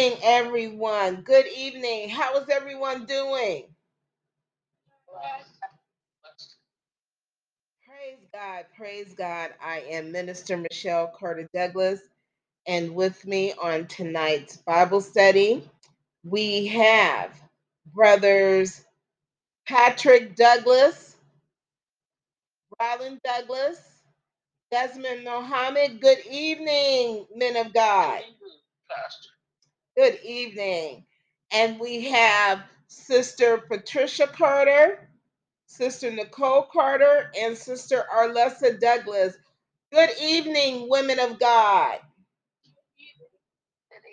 Evening, everyone. Good evening. How is everyone doing? Praise God. Praise God. I am Minister Michelle Carter Douglas, and with me on tonight's Bible study, we have brothers Patrick Douglas, Rylan Douglas, Desmond Mohammed. Good evening, men of God. Good evening. And we have Sister Patricia Carter, Sister Nicole Carter, and Sister Arlessa Douglas. Good evening, women of God. Good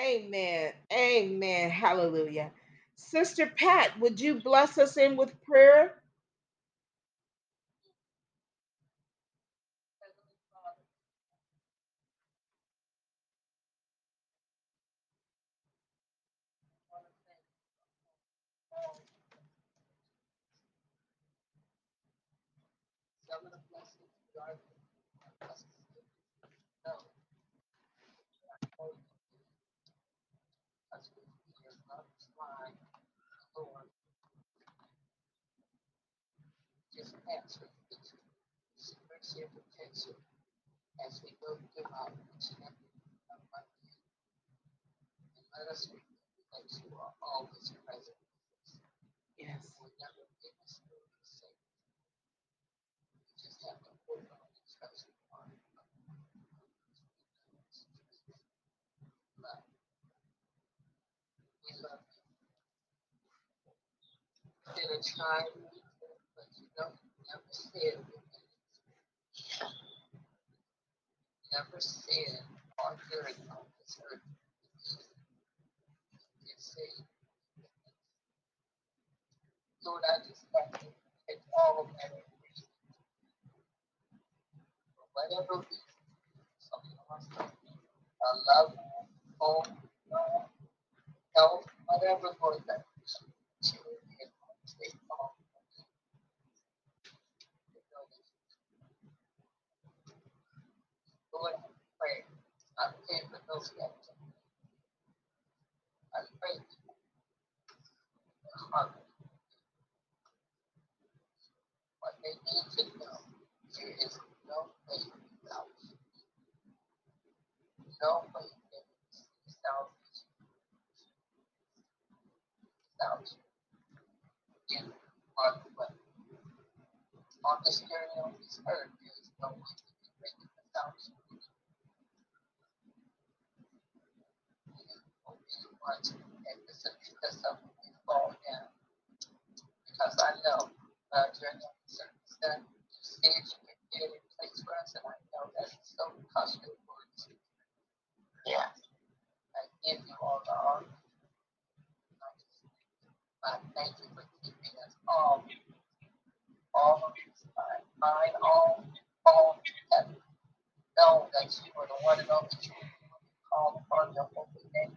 evening. Amen. Amen. Hallelujah. Sister Pat, would you bless us in with prayer? Heavenly Father, I want to thank you for all some of the blessings you are giving us. No, only us with your love's line, Lord, just answer each and protection as we go throughout each and every one of our days. And let us remember that you are always present with us. Yes. We never leave us nor forsake us. We just have to hold on and trust you on love. We love you. Been a time, you don't never said or heard on this earth. You Lord, I just to take all of information for whatever reason. Some of us, a love, home, health, whatever, Lord, that children and stay home. Lord, pray. I pray for those that I pray for their heart, what they need to know. There is no way without you. No way is salvation without you. You are the way. On this journey on this earth, there is no way to be without you. You want and this is because of we fall down. Because I know uh, during the circumstance, you said you could get in place for us, and I know that is so word is true. Yeah. I give you all the honor. I just I thank you for keeping us all, all of us, mind, all, all have known that you are the one and only true. Call upon your holy name,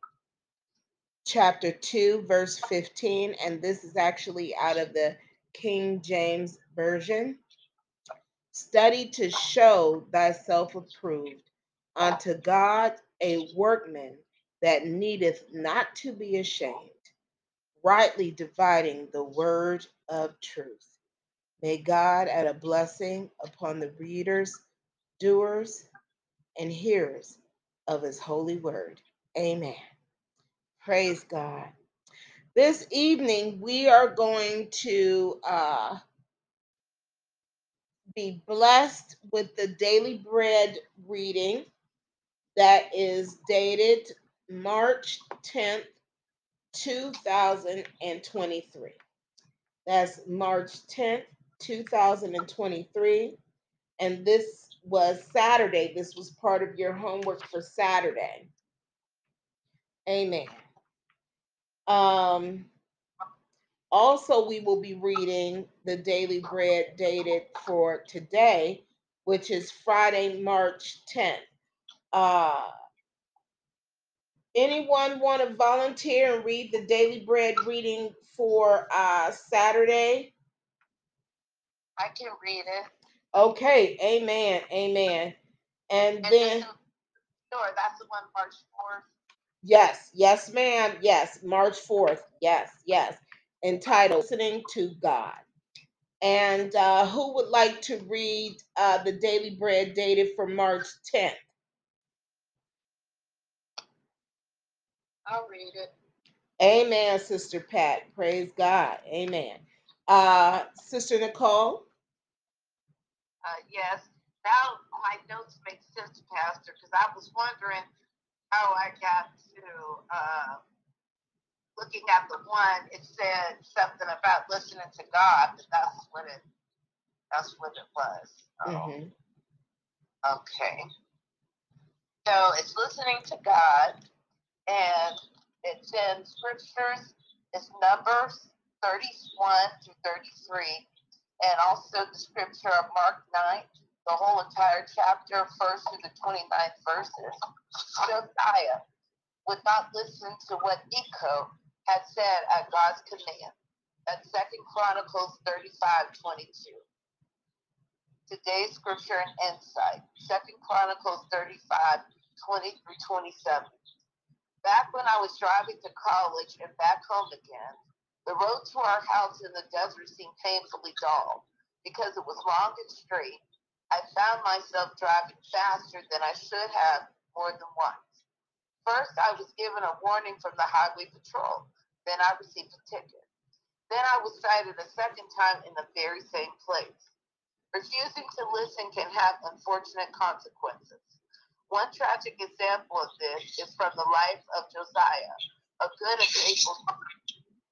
chapter 2 verse 15 and this is actually out of the King James version. Study to show thyself approved unto God a workman that needeth not to be ashamed, rightly dividing the word of truth. May God add a blessing upon the readers, doers, and hearers of his holy word. Amen. Praise God. This evening, we are going to uh, be blessed with the daily bread reading that is dated March 10th, 2023. That's March 10th, 2023. And this was Saturday. This was part of your homework for Saturday. Amen. Um, Also, we will be reading the daily bread dated for today, which is Friday, March 10th. Uh, anyone want to volunteer and read the daily bread reading for uh, Saturday? I can read it. Okay, amen, amen. And, And then, this Sure, that's the one March fourth. Yes, yes, ma'am, yes, March 4th, yes, yes, entitled Listening to God. And uh, who would like to read uh, the daily bread dated for March 10th? I'll read it. Amen, Sister Pat. Praise God. Amen. Uh, Sister Nicole? Uh, yes. Now my notes make sense, Pastor, because I was wondering how I got to uh, looking at the one. It said something about listening to God, but that's what it. That's what it was. Oh, Mhm. Okay. So it's listening to God, and it's in scriptures. It's Numbers 31 through 33, and also the scripture of Mark 9, the whole entire chapter, first through the 29th verses. Josiah would not listen to what Necho had said at God's command. At Second Chronicles 35, 22 today's scripture and insight. Second Chronicles 35, 20 through 27. Back when I was driving to college and back home again, the road to our house in the desert seemed painfully dull. Because it was long and straight, I found myself driving faster than I should have more than once. First, I was given a warning from the highway patrol. Then I received a ticket. Then I was cited a second time in the very same place. Refusing to listen can have unfortunate consequences. One tragic example of this is from the life of Josiah, a good and faithful.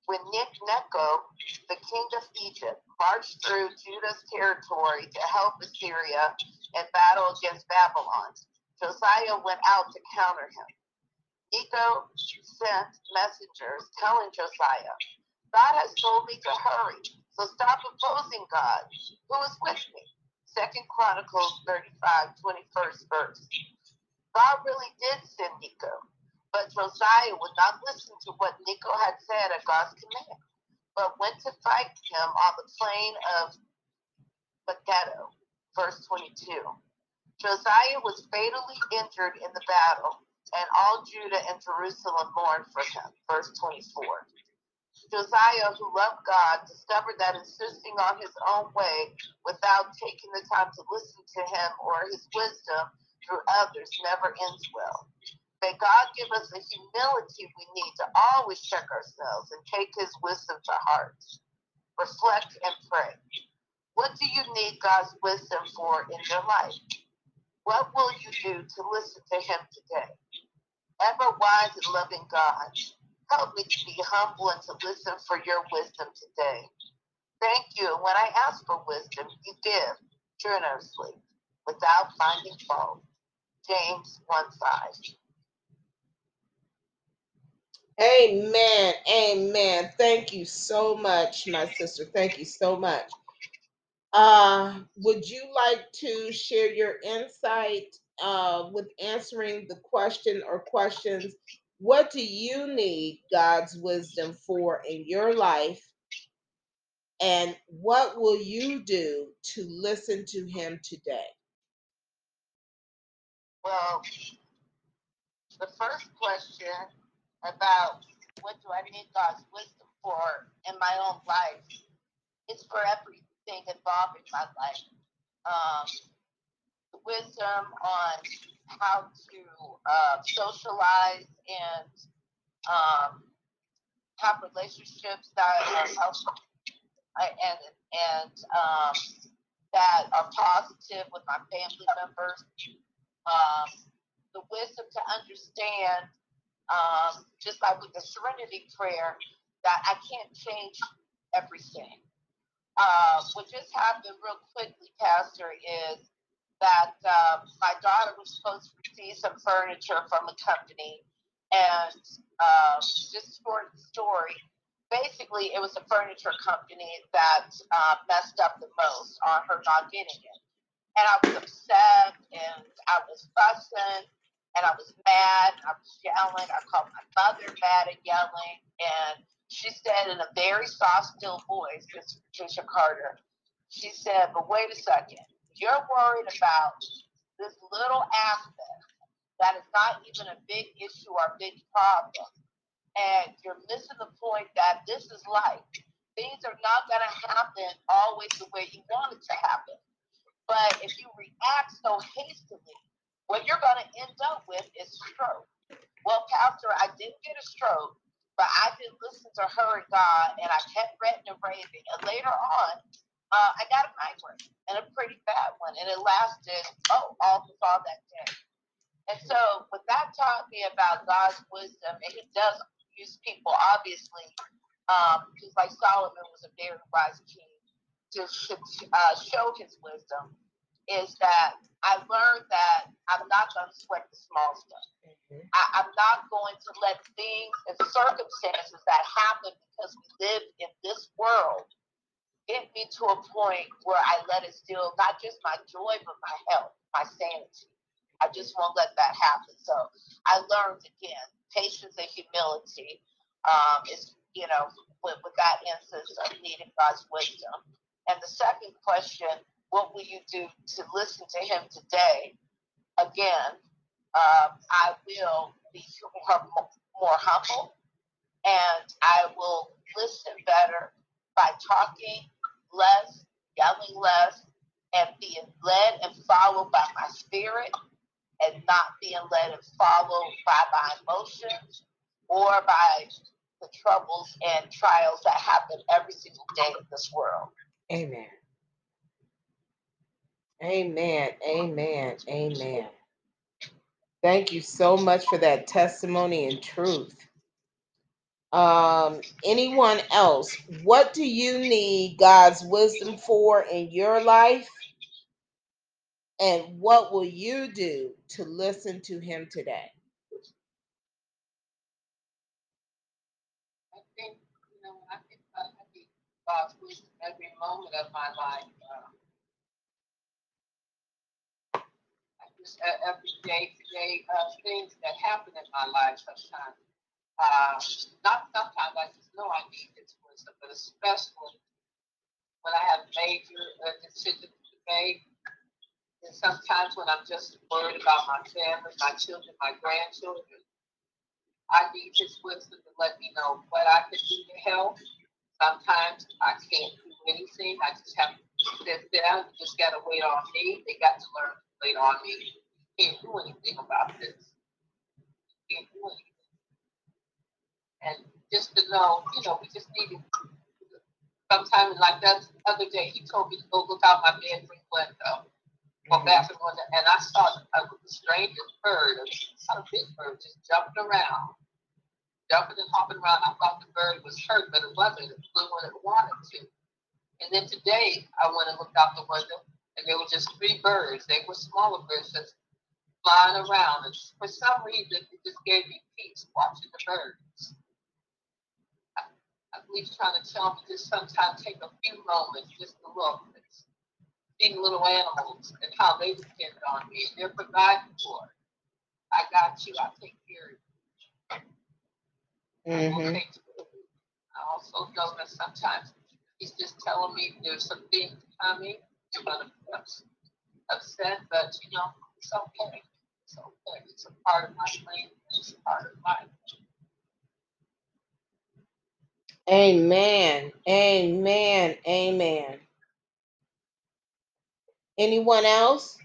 When Nick Necho, the king of Egypt, marched through Judah's territory to help Assyria and battle against Babylon, Josiah went out to counter him. Necho sent messengers telling Josiah, God has told me to hurry, so stop opposing God, who is with me. Second Chronicles 35, 21st verse. God really did send Necho, but Josiah would not listen to what Necho had said at God's command, but went to fight him on the plain of Megiddo, verse 22. Josiah was fatally injured in the battle, and all Judah and Jerusalem mourned for him, verse 24. Josiah, who loved God, discovered that insisting on his own way without taking the time to listen to him or his wisdom through others never ends well. May God give us the humility we need to always check ourselves and take his wisdom to heart. Reflect and pray. What do you need God's wisdom for in your life? What will you do to listen to him today? Ever wise and loving God, help me to be humble and to listen for your wisdom today. Thank you. And when I ask for wisdom, you give generously without finding fault. James 1 5. Amen. Amen. Thank you so much, my sister. Thank you so much. Uh, would you like to share your insight uh, with answering the question or questions? What do you need God's wisdom for in your life? And what will you do to listen to Him today? Well, the first question about what do I need God's wisdom for in my own life It's for everything involved in my life. Um, wisdom on how to uh, socialize and um, have relationships that are healthy and and um, that are positive with my family members. Um, the wisdom to understand, um, just like with the Serenity Prayer, that I can't change everything. Uh, what just happened real quickly, Pastor, is that uh, my daughter was supposed to receive some furniture from a company, and uh, just short story, basically, it was the furniture company that uh, messed up the most on her not getting it. And I was upset and I was fussing and I was mad. I was yelling. I called my mother mad and yelling. And she said in a very soft, still voice, this Patricia Carter, she said, But wait a second. You're worried about this little aspect that is not even a big issue or big problem. And you're missing the point that this is life. Things are not going to happen always the way you want it to happen. But if you react so hastily, what you're going to end up with is stroke. Well, Pastor, I didn't get a stroke, but I did listen to her and God, and I kept ranting and raving. And later on, uh, I got a migraine, and a pretty bad one, and it lasted, oh, all that day. And so, what that taught me about God's wisdom, and He does use people, obviously, um, just like Solomon was a very wise king to uh, show his wisdom is that I learned that I'm not going to sweat the small stuff. Mm-hmm. I, I'm not going to let things and circumstances that happen because we live in this world get me to a point where I let it steal not just my joy, but my health, my sanity. I just won't let that happen. So I learned again patience and humility um, is, you know, with, with that instance of needing God's wisdom. And the second question, what will you do to listen to him today? Again, um, I will be more humble and I will listen better by talking less, yelling less, and being led and followed by my spirit and not being led and followed by my emotions or by the troubles and trials that happen every single day in this world. Amen. Amen. Amen. Amen. Thank you so much for that testimony and truth. Um, anyone else, what do you need God's wisdom for in your life? And what will you do to listen to Him today? I think, you know, I think I need God's wisdom every moment of my life. Uh, just every day to day uh, things that happen in my life sometimes. Uh, not sometimes I just know I need His wisdom, but especially when I have major uh, decisions to make. And sometimes when I'm just worried about my family, my children, my grandchildren, I need His wisdom to let me know what I can do to help. Sometimes I can't do anything. I just have to sit down. You just got to wait on me. They got to learn wait on me. Can't do anything about this. Can't do anything. And just to know, you know, we just needed sometime like that other day, he told me to go look out my bedroom window or mm-hmm. bathroom window, and I saw a, a strangest bird, a big bird, just jumping around, jumping and hopping around. I thought the bird was hurt, but it wasn't. It flew when it wanted to. And then today, I went and looked out the window, and there were just three birds. They were smaller birds just flying around. And for some reason, it just gave me peace watching the birds. I believe trying to tell me just sometimes take a few moments just to look and see little animals and how they depend on me and they're providing for. I got you, I take care of you. Mm-hmm. I also know that sometimes he's just telling me there's some things coming, you're gonna be upset, but you know, it's okay. It's okay. It's a part of my plan, it's a part of life. Amen. Amen. Amen. Anyone else?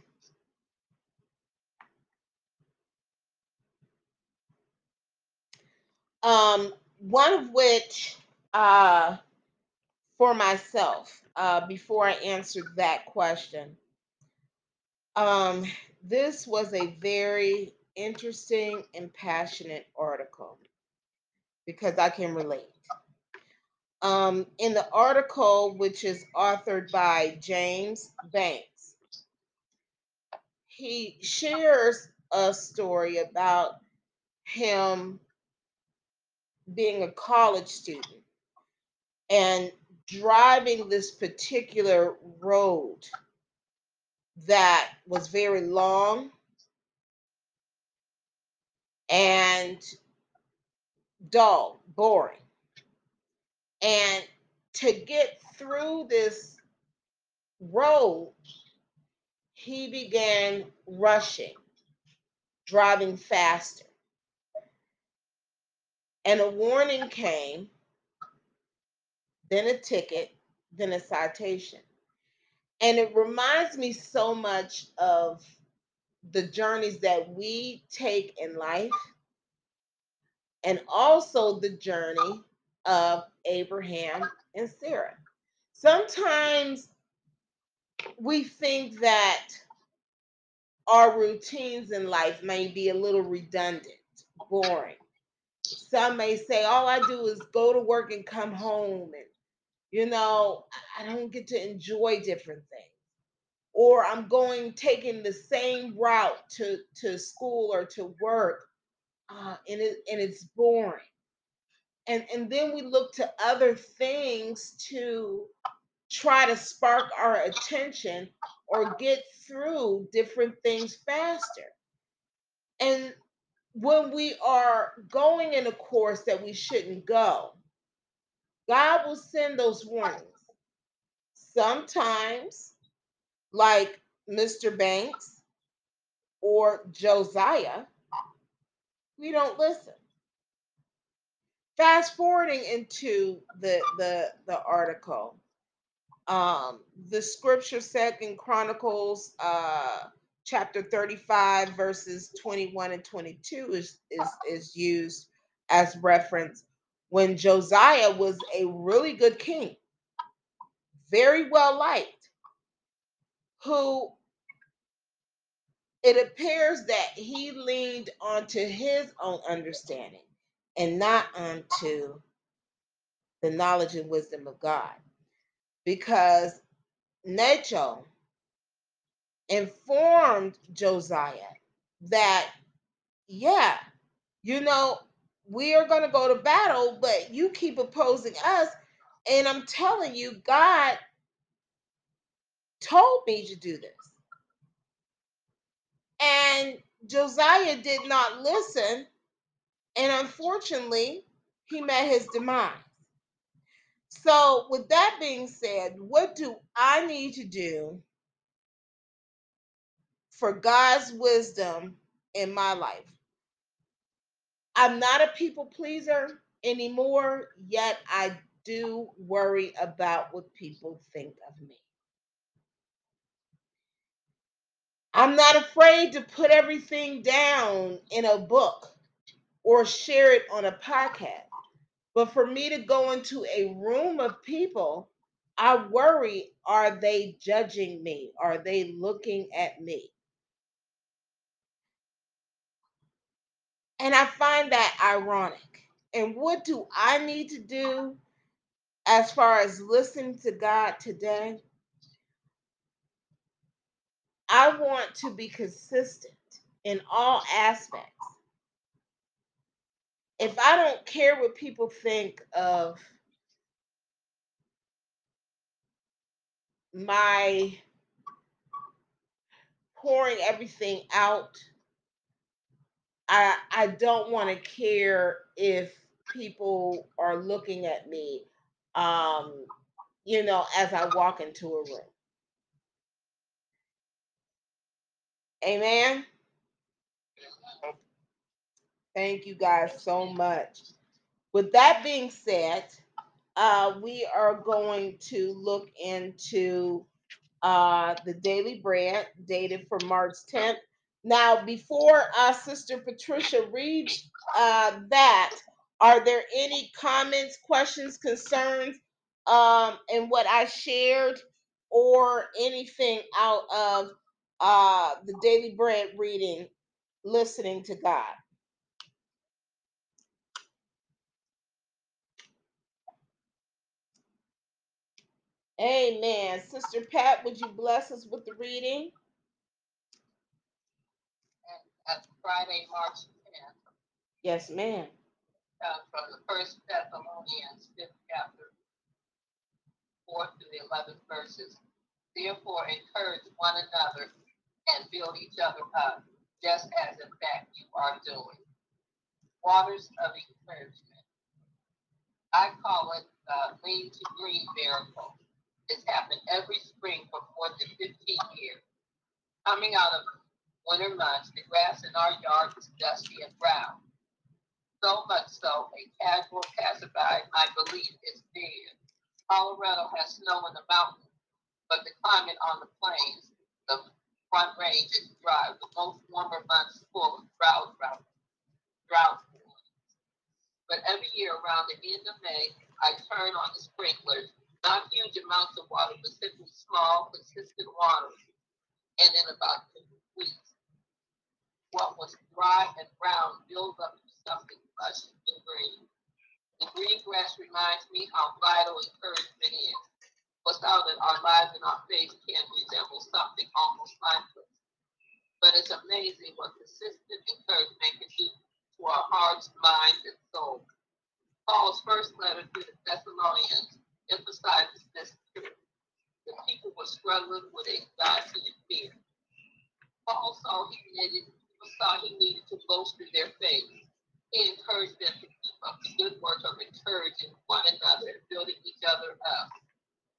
Um, one of which, uh, for myself, uh, before I answer that question, um, this was a very interesting and passionate article because I can relate. Um, in the article, which is authored by James Banks, he shares a story about him being a college student and driving this particular road that was very long and dull, boring. And to get through this road, he began rushing, driving faster. And a warning came, then a ticket, then a citation. And it reminds me so much of the journeys that we take in life and also the journey of Abraham and Sarah. Sometimes we think that our routines in life may be a little redundant, boring. Some may say, all I do is go to work and come home, and you know, I don't get to enjoy different things. Or I'm going taking the same route to, to school or to work, uh, and it and it's boring. And and then we look to other things to try to spark our attention or get through different things faster. And when we are going in a course that we shouldn't go, God will send those warnings. Sometimes, like Mr. Banks or Josiah, we don't listen. Fast forwarding into the the the article, um, the scripture said in Chronicles uh, chapter 35, verses 21 and 22 is, is, is used as reference when Josiah was a really good king, very well liked, who it appears that he leaned onto his own understanding and not onto the knowledge and wisdom of God. Because Necho informed Josiah that, yeah, you know, we are going to go to battle, but you keep opposing us. And I'm telling you, God told me to do this. And Josiah did not listen. And unfortunately, he met his demise. So, with that being said, what do I need to do for God's wisdom in my life? I'm not a people pleaser anymore, yet I do worry about what people think of me. I'm not afraid to put everything down in a book or share it on a podcast. But for me to go into a room of people, I worry are they judging me? Are they looking at me? And I find that ironic. And what do I need to do as far as listening to God today? I want to be consistent in all aspects. If I don't care what people think of my pouring everything out, I I don't want to care if people are looking at me um you know as I walk into a room. Amen. Thank you guys so much. With that being said, uh, we are going to look into uh, the Daily Bread dated for March 10th. Now, before uh, Sister Patricia reads uh, that, are there any comments, questions, concerns um, in what I shared, or anything out of uh, the Daily Bread reading, listening to God? Amen. Sister Pat, would you bless us with the reading? At Friday, March 10th, Yes, ma'am. uh, from the first Thessalonians, fifth chapter, fourth to the eleventh verses. Therefore, encourage one another and build each other up, just as in fact you are doing. Waters of encouragement. I call it uh, Lean to Green Miracle. It's happened every spring for more than 15 years. Coming out of winter months, the grass in our yard is dusty and brown. So much so, a casual passerby might believe it's dead. Colorado has snow in the mountains, but the climate on the plains, the front range is dry, with most warmer months full of drought, drought, drought. But every year around the end of May, I turn on the sprinklers not huge amounts of water, but simply small, consistent water. And in about two what was dry and brown builds up to something lush and green. The green grass reminds me how vital encouragement is. What's out in our lives and our faith can resemble something almost lifeless. But it's amazing what consistent encouragement can do to our hearts, minds, and souls. Paul's first letter to the Thessalonians emphasizes this truth. The people were struggling with anxiety and fear. Paul saw he needed, he needed to bolster their faith. He encouraged them to keep up the good work of encouraging one another and building each other up,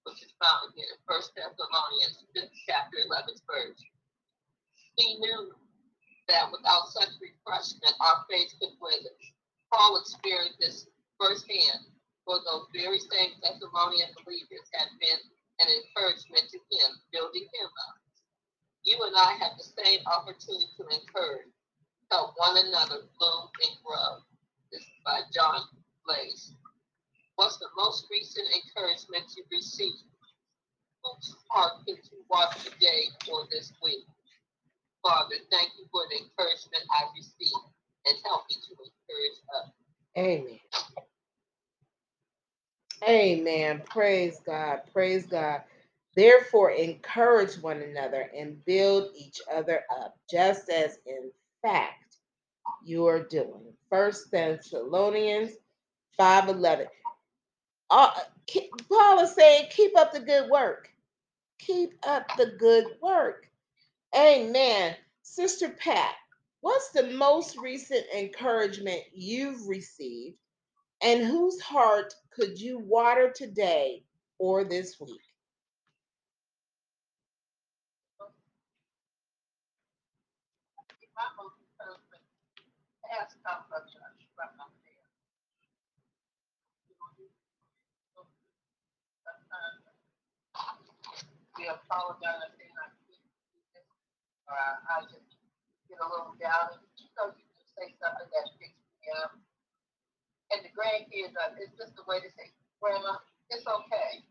which is found again in 1 Thessalonians 5th chapter 11th verse. He knew that without such refreshment, our faith could wither. Paul experienced this firsthand for those very same Thessalonian believers had been an encouragement to him, building him up. You and I have the same opportunity to encourage, help one another bloom and grow. This is by John Blase. What's the most recent encouragement you received? Whose heart could you watch today or this week? Father, thank you for the encouragement I received and help me to encourage others. Amen. Amen. Praise God. Praise God. Therefore, encourage one another and build each other up, just as in fact you are doing. First Thessalonians 5:11. Uh, Paul is saying, keep up the good work. Keep up the good work. Amen. Sister Pat, what's the most recent encouragement you've received and whose heart could you water today or this week? Um, we apologize or I just get a little down. You know, you say something that picks me up and the grandkids are, it's just a way to say, Grandma, it's okay.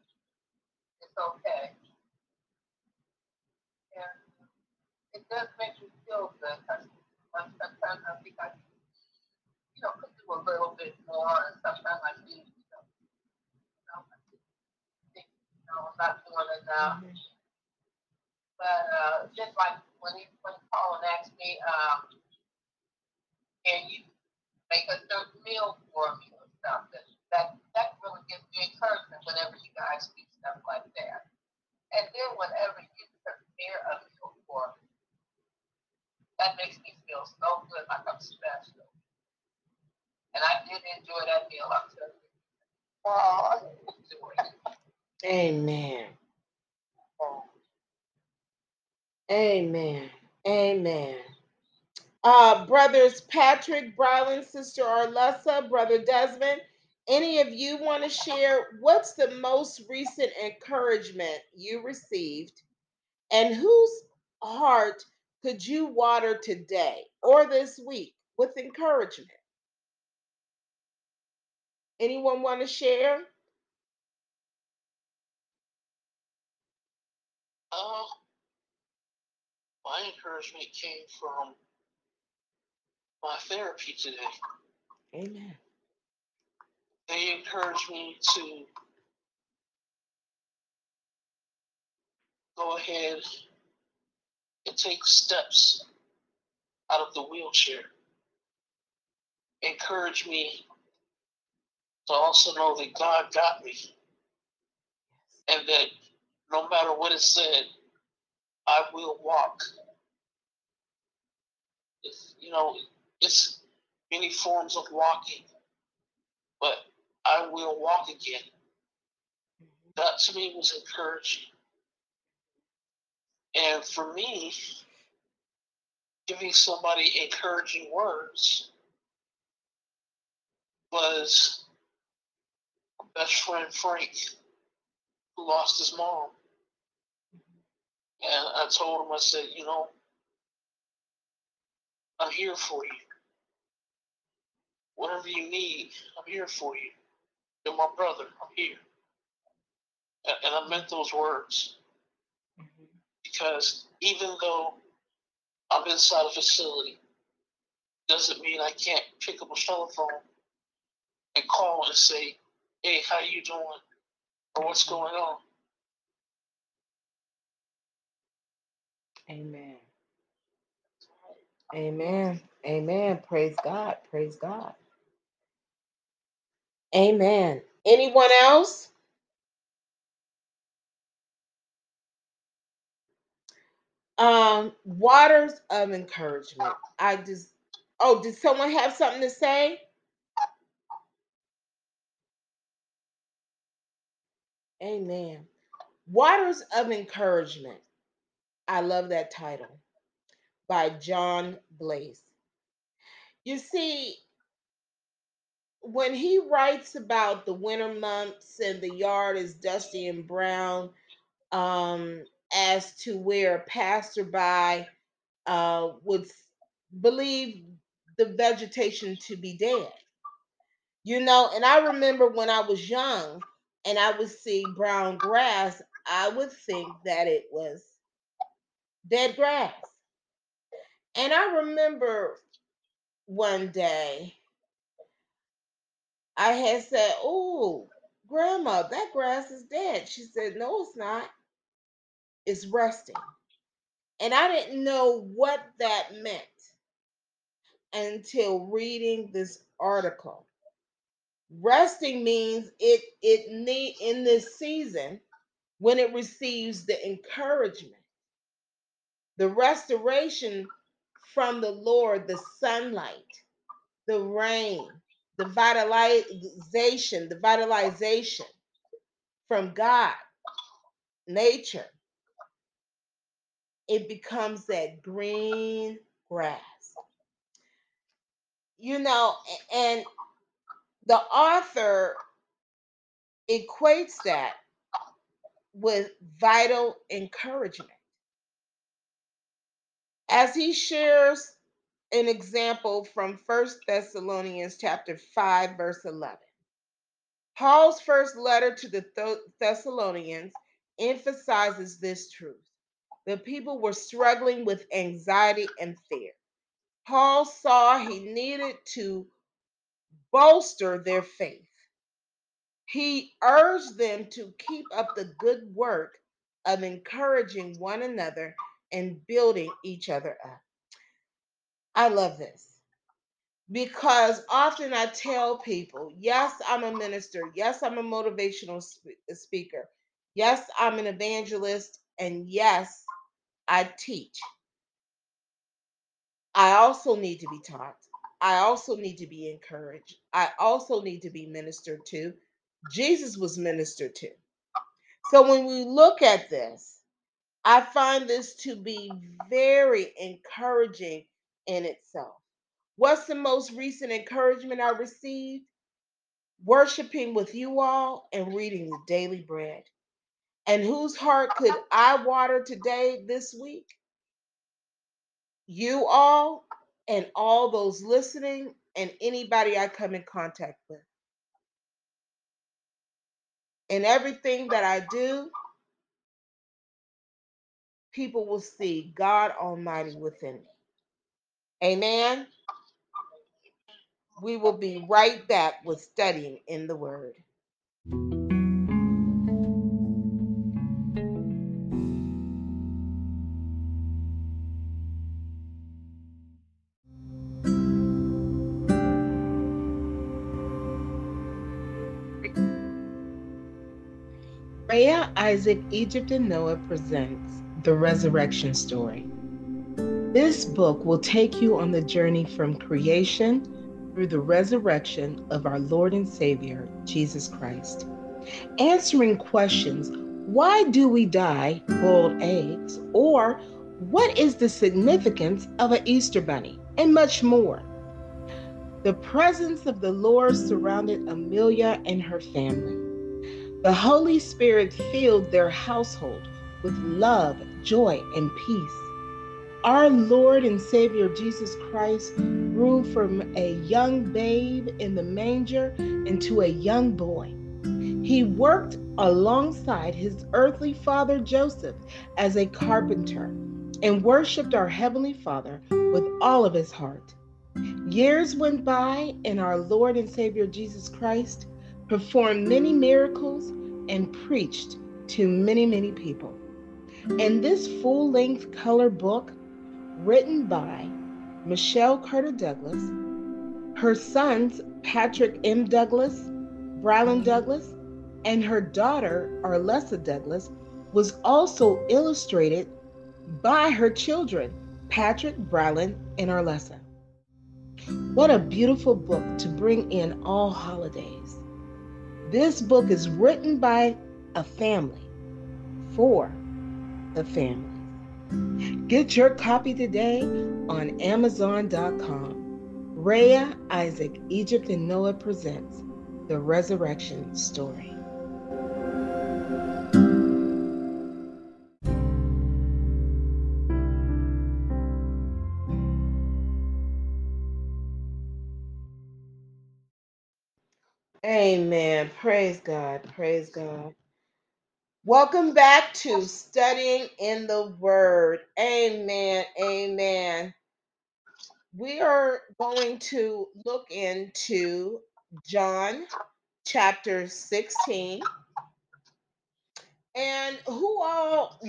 It's okay. And it does make you feel good because sometimes I think I, you know, could do a little bit more, and sometimes I think, you know, you know, I think, you know, I'm not doing enough. Mm-hmm. But uh, just like when he when Paul asked me, um, can you make a certain meal for me or something. That that really gives me encouragement whenever you guys do stuff like that. And then whenever you prepare a meal for me, that makes me feel so good, like I'm special. And I did enjoy that meal, I'm telling you. Oh, Amen. Amen. Amen. Uh, brothers Patrick, Brylan, Sister Arlessa, Brother Desmond, any of you want to share what's the most recent encouragement you received and whose heart could you water today or this week with encouragement? Anyone want to share? Uh, my encouragement came from my therapy today. Amen. They encouraged me to go ahead and take steps out of the wheelchair. Encourage me to also know that God got me and that no matter what is said, I will walk. It's, you know, it's many forms of walking, but I will walk again. That to me was encouraging. And for me, giving somebody encouraging words was best friend Frank, who lost his mom. And I told him, I said, you know, I'm here for you. Whatever you need, I'm here for you. You're my brother. I'm here. And, I meant those words because even though I'm inside a facility, doesn't mean I can't pick up a telephone and call and say, "Hey, how you doing?" or "What's going on." Amen. Amen. Amen. Praise God. Praise God. Amen. Anyone else? Um, waters of encouragement. I just oh, did someone have something to say? Amen. Waters of encouragement. I love that title by John Blase. You see, when he writes about the winter months and the yard is dusty and brown, um, as to where a passerby uh, would believe the vegetation to be dead. You know, and I remember when I was young and I would see brown grass, I would think that it was dead grass. And I remember one day I had said, Oh, grandma, that grass is dead. She said, No, it's not. It's resting. And I didn't know what that meant until reading this article. Resting means it it need in this season when it receives the encouragement, the restoration from the Lord, the sunlight, the rain, the vitalization, the vitalization from God, nature, it becomes that green grass. You know, and the author equates that with vital encouragement. As he shares an example from First Thessalonians chapter 5 verse 11. Paul's first letter to the Thessalonians emphasizes this truth. The people were struggling with anxiety and fear. Paul saw he needed to bolster their faith. He urged them to keep up the good work of encouraging one another and building each other up. I love this because often I tell people, yes, I'm a minister. Yes, I'm a motivational sp- speaker. Yes, I'm an evangelist. And yes, I teach. I also need to be taught. I also need to be encouraged. I also need to be ministered to. Jesus was ministered to. So when we look at this, I find this to be very encouraging in itself. What's the most recent encouragement I received? Worshiping with you all and reading the daily bread. And whose heart could I water today, this week? You all and all those listening and anybody I come in contact with. In everything that I do, people will see God Almighty within me. Amen. We will be right back with studying in the Word. Isaac, Egypt, and Noah presents The Resurrection Story. This book will take you on the journey from creation through the resurrection of our Lord and Savior, Jesus Christ. Answering questions why do we dye boiled eggs? Or what is the significance of an Easter bunny? And much more. The presence of the Lord surrounded Amelia and her family. The Holy Spirit filled their household with love, joy, and peace. Our Lord and Savior Jesus Christ grew from a young babe in the manger into a young boy. He worked alongside his earthly father Joseph as a carpenter and worshiped our Heavenly Father with all of his heart. Years went by, and our Lord and Savior Jesus Christ performed many miracles and preached to many, many people. And this full length color book, written by Michelle Carter Douglas, her sons Patrick M. Douglas, Brylan Douglas, and her daughter Arlessa Douglas, was also illustrated by her children, Patrick, Brylan, and Arlessa. What a beautiful book to bring in all holidays. This book is written by a family for the family. Get your copy today on Amazon.com. Rhea, Isaac, Egypt, and Noah presents The Resurrection Story. Amen. Praise God. Praise God. Welcome back to Studying in the Word. Amen. Amen. We are going to look into John chapter 16. And who all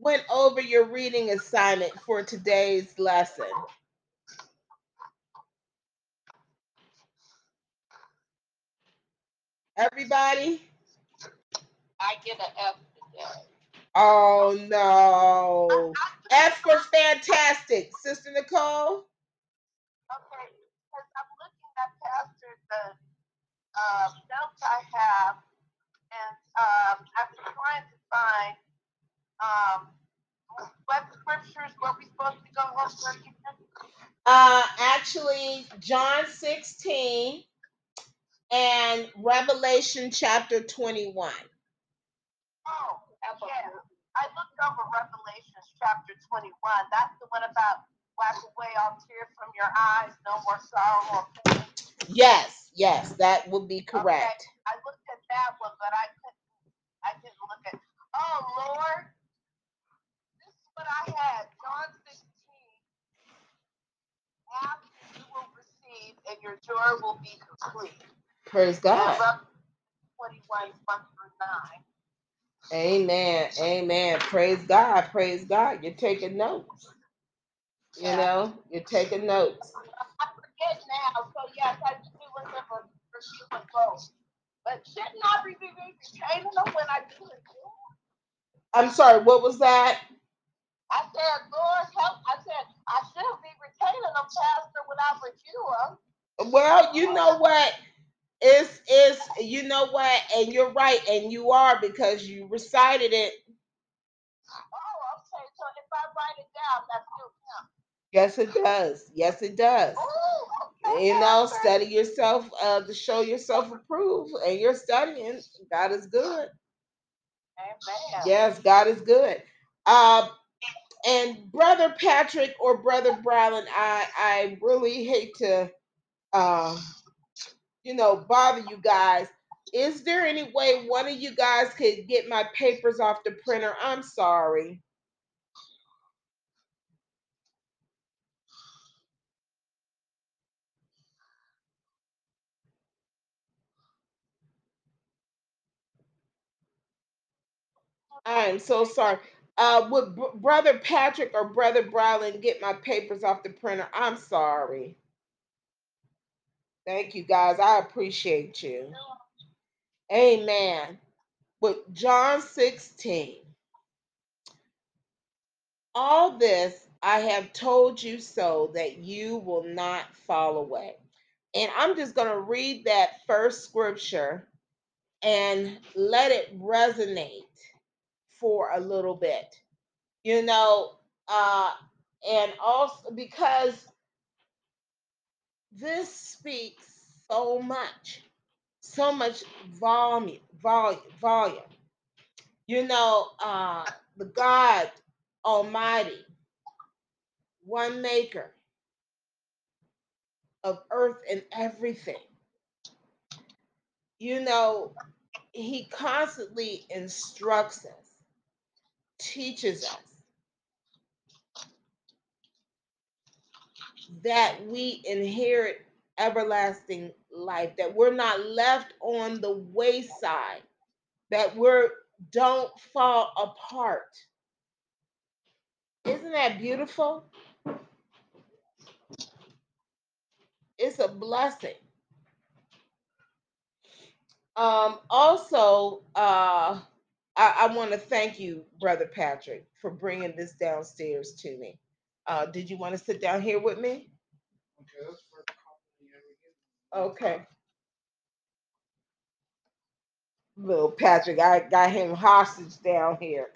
went over your reading assignment for today's lesson? Everybody? I get an F today. Oh no. F for fantastic. Sister Nicole? Okay, because I'm looking at Pastor the uh, notes I have, and um, I'm trying to find um, what scriptures were we supposed to go over again? Uh actually John 16 and Revelation chapter 21. Oh, yeah. I looked over Revelations chapter 21. That's the one about wipe away all tears from your eyes, no more sorrow or pain. Yes, yes, that would be correct. I looked at that one, but I couldn't. I didn't look at. Oh Lord, this is what I had. John 16. Ask you will receive, and your joy will be complete. Praise God. Rev- 21, 1 through 9. Amen. Amen. Praise God. Praise God. You're taking notes. You Yeah. know, you're taking notes. I forget now, so yes, I do remember reviewing both. But shouldn't I be retaining them when I do it? I'm sorry, what was that? I said, Lord, help. I said, I should be retaining them, Pastor, when I review them. Well, you know what? It's it's you know what, and you're right, and you are because you recited it. Oh, okay. So if I write it down, that's. Yes, it does. Yes, it does. Oh, okay. You know, study yourself uh, to show yourself approved, and you're studying. God is good. Amen. Yes, God is good. Um, and brother Patrick or brother Browland, I I really hate to, um, you know, bother you guys. Is there any way one of you guys could get my papers off the printer? I'm sorry. I am so sorry. Uh, would Br- brother Patrick or brother Browland get my papers off the printer? I'm sorry. Thank you guys. I appreciate you. Amen. with John 16. All this I have told you so that you will not fall away. And I'm just going to read that first scripture and let it resonate for a little bit. You know, uh, and also because this speaks so much, so much volume, volume, volume. You know, uh, the God Almighty, one maker of earth and everything. You know, he constantly instructs us, teaches us that we inherit everlasting life, that we're not left on the wayside, that we're don't fall apart. Isn't that beautiful? It's a blessing. Um, also, uh, I, I want to thank you, Brother Patrick, for bringing this downstairs to me. Uh, did you want to sit down here with me? Okay. Little Patrick, I got him hostage down here.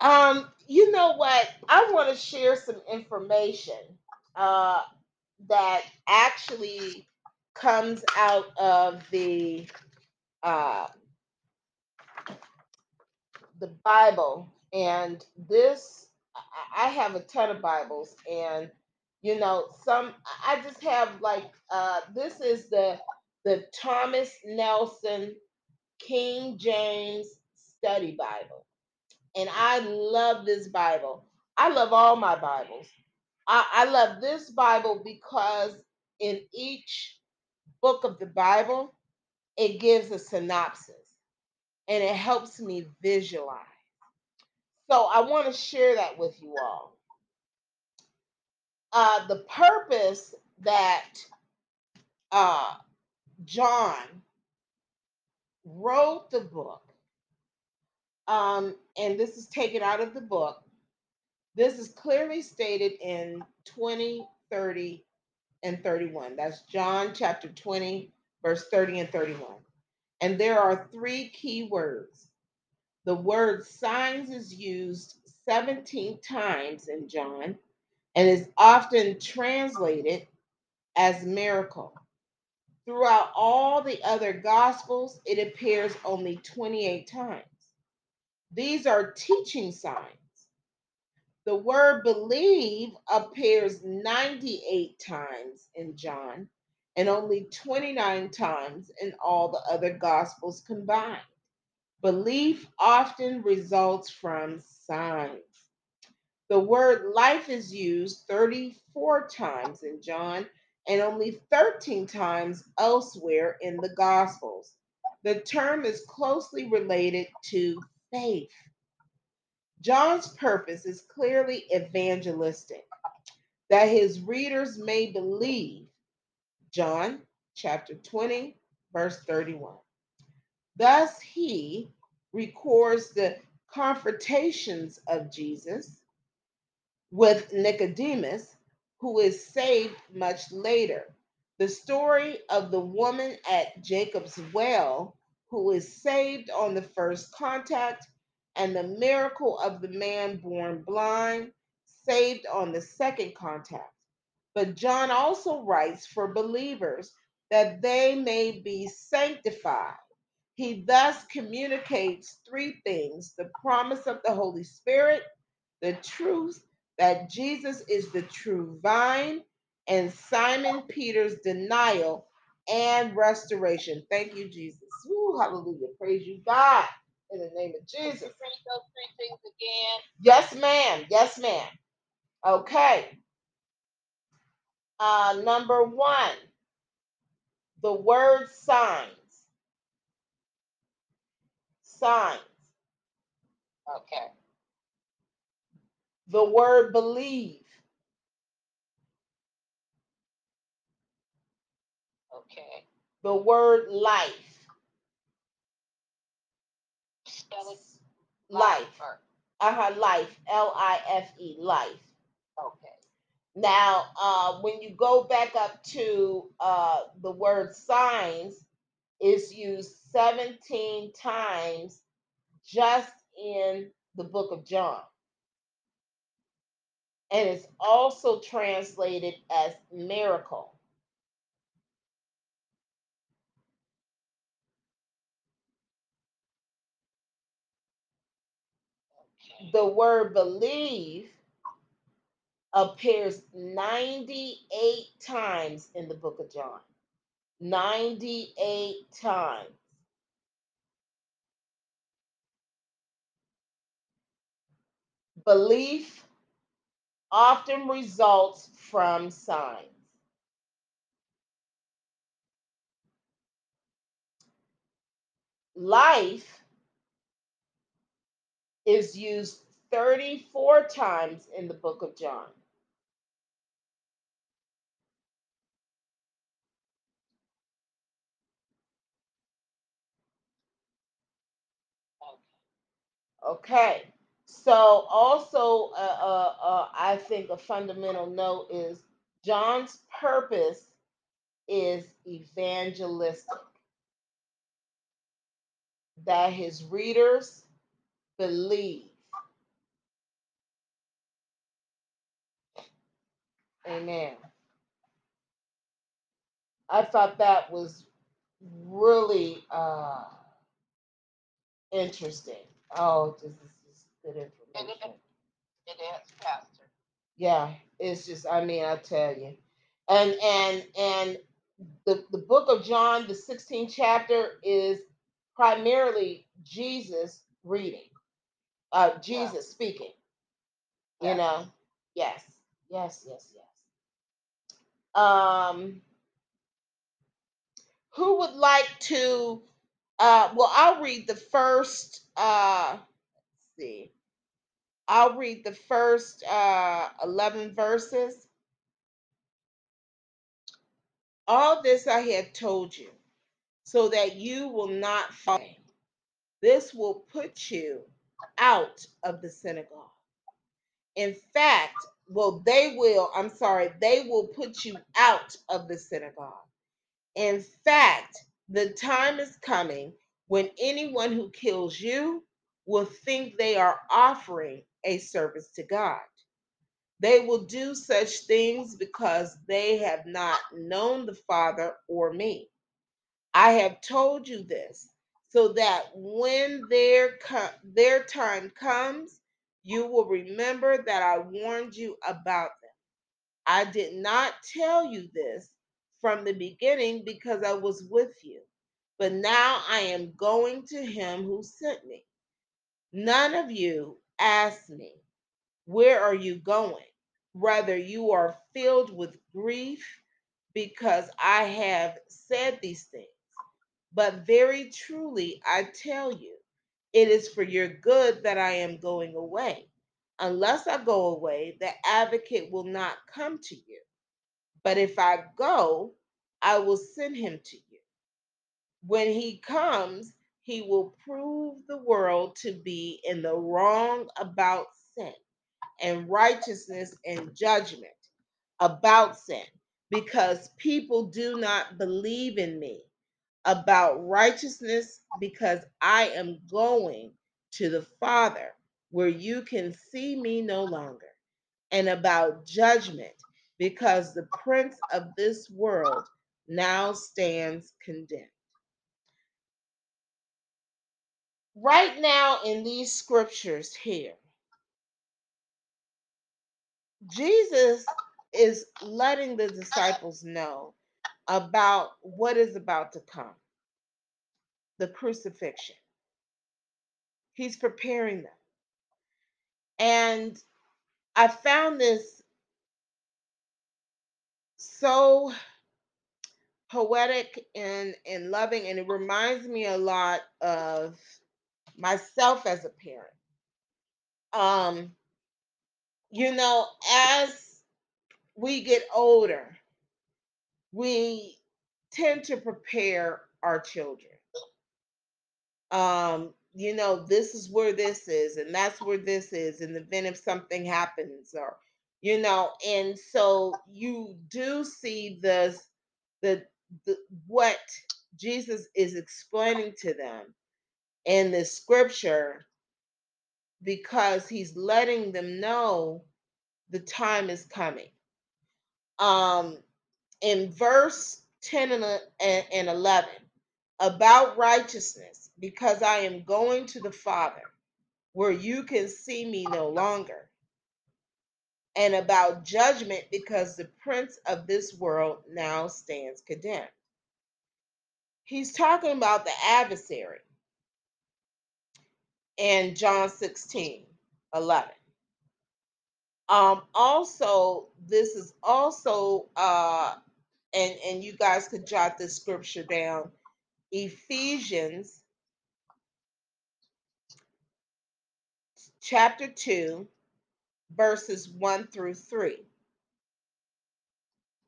Um, you know what? I want to share some information uh, that actually comes out of the uh, the Bible, and this I have a ton of Bibles, and you know some I just have like uh, this is the the Thomas Nelson King James Study Bible, and I love this Bible. I love all my Bibles. I, I love this Bible because in each book of the Bible, it gives a synopsis and it helps me visualize. So I want to share that with you all. Uh, the purpose that uh, John wrote the book, um, and this is taken out of the book, this is clearly stated in 20, 30, and 31. That's John chapter 20, verse 30 and 31. And there are three key words. The word signs is used 17 times in John and is often translated as miracle. Throughout all the other gospels, it appears only 28 times. These are teaching signs. The word believe appears 98 times in John and only 29 times in all the other gospels combined. Belief often results from signs. The word life is used 34 times in John and only 13 times elsewhere in the Gospels. The term is closely related to faith. John's purpose is clearly evangelistic, that his readers may believe. John chapter 20, verse 31. Thus, he records the confrontations of Jesus with Nicodemus, who is saved much later. The story of the woman at Jacob's well, who is saved on the first contact, and the miracle of the man born blind, saved on the second contact. But John also writes for believers that they may be sanctified. He thus communicates three things the promise of the Holy Spirit, the truth that Jesus is the true vine, and Simon Peter's denial and restoration. Thank you, Jesus. Ooh, hallelujah. Praise you, God, in the name of Jesus. Those three things again. Yes, ma'am. Yes, ma'am. Okay. Uh, number one, the word signs. Signs. Okay. The word believe. Okay. The word life. spell it? Life. Life. L I F E. Life. Okay. Now, uh, when you go back up to uh, the word signs, is used 17 times just in the book of John. And it's also translated as miracle. The word believe appears 98 times in the book of John. 98 times. Belief often results from signs. Life is used 34 times in the book of John. Okay. So also, uh, uh, uh, I think a fundamental note is John's purpose is evangelistic. That his readers believe. Amen. I thought that was really uh, interesting. Oh, this is good information. it is, Pastor. Yeah, it's just I mean, I tell you. And and and the, the book of John, the 16th chapter, is primarily Jesus reading, uh Jesus speaking. You Yes. know? Yes, yes, yes, yes. Um who would like to uh well I'll read the first uh see. I'll read the first uh 11 verses. All this I have told you, so that you will not fall. This will put you out of the synagogue. In fact, well, they will, I'm sorry, they will put you out of the synagogue. In fact, the time is coming when anyone who kills you will think they are offering a service to God. They will do such things because they have not known the Father or me. I have told you this so that when their co- their time comes, you will remember that I warned you about them. I did not tell you this from the beginning because I was with you. But now I am going to him who sent me. None of you asked me, Where are you going? Rather, you are filled with grief because I have said these things. But very truly, I tell you, it is for your good that I am going away. Unless I go away, the advocate will not come to you. But if I go, I will send him to you. When he comes, he will prove the world to be in the wrong about sin and righteousness and judgment about sin because people do not believe in me about righteousness because I am going to the Father where you can see me no longer, and about judgment because the prince of this world now stands condemned. Right now, in these scriptures here, Jesus is letting the disciples know about what is about to come the crucifixion. He's preparing them. And I found this so poetic and, and loving, and it reminds me a lot of myself as a parent. Um, you know, as we get older, we tend to prepare our children. um, you know, this is where this is, and that's where this is, the event if something happens, or you know, and so you do see this the the what Jesus is explaining to them in the scripture because he's letting them know the time is coming. Um, in verse 10 and, and 11, about righteousness, because I am going to the Father, where you can see me no longer, and about judgment, because the prince of this world now stands condemned. He's talking about the adversary in John 16 11. Um, also, this is also, uh, and, and you guys could jot this scripture down Ephesians chapter 2, verses 1 through 3.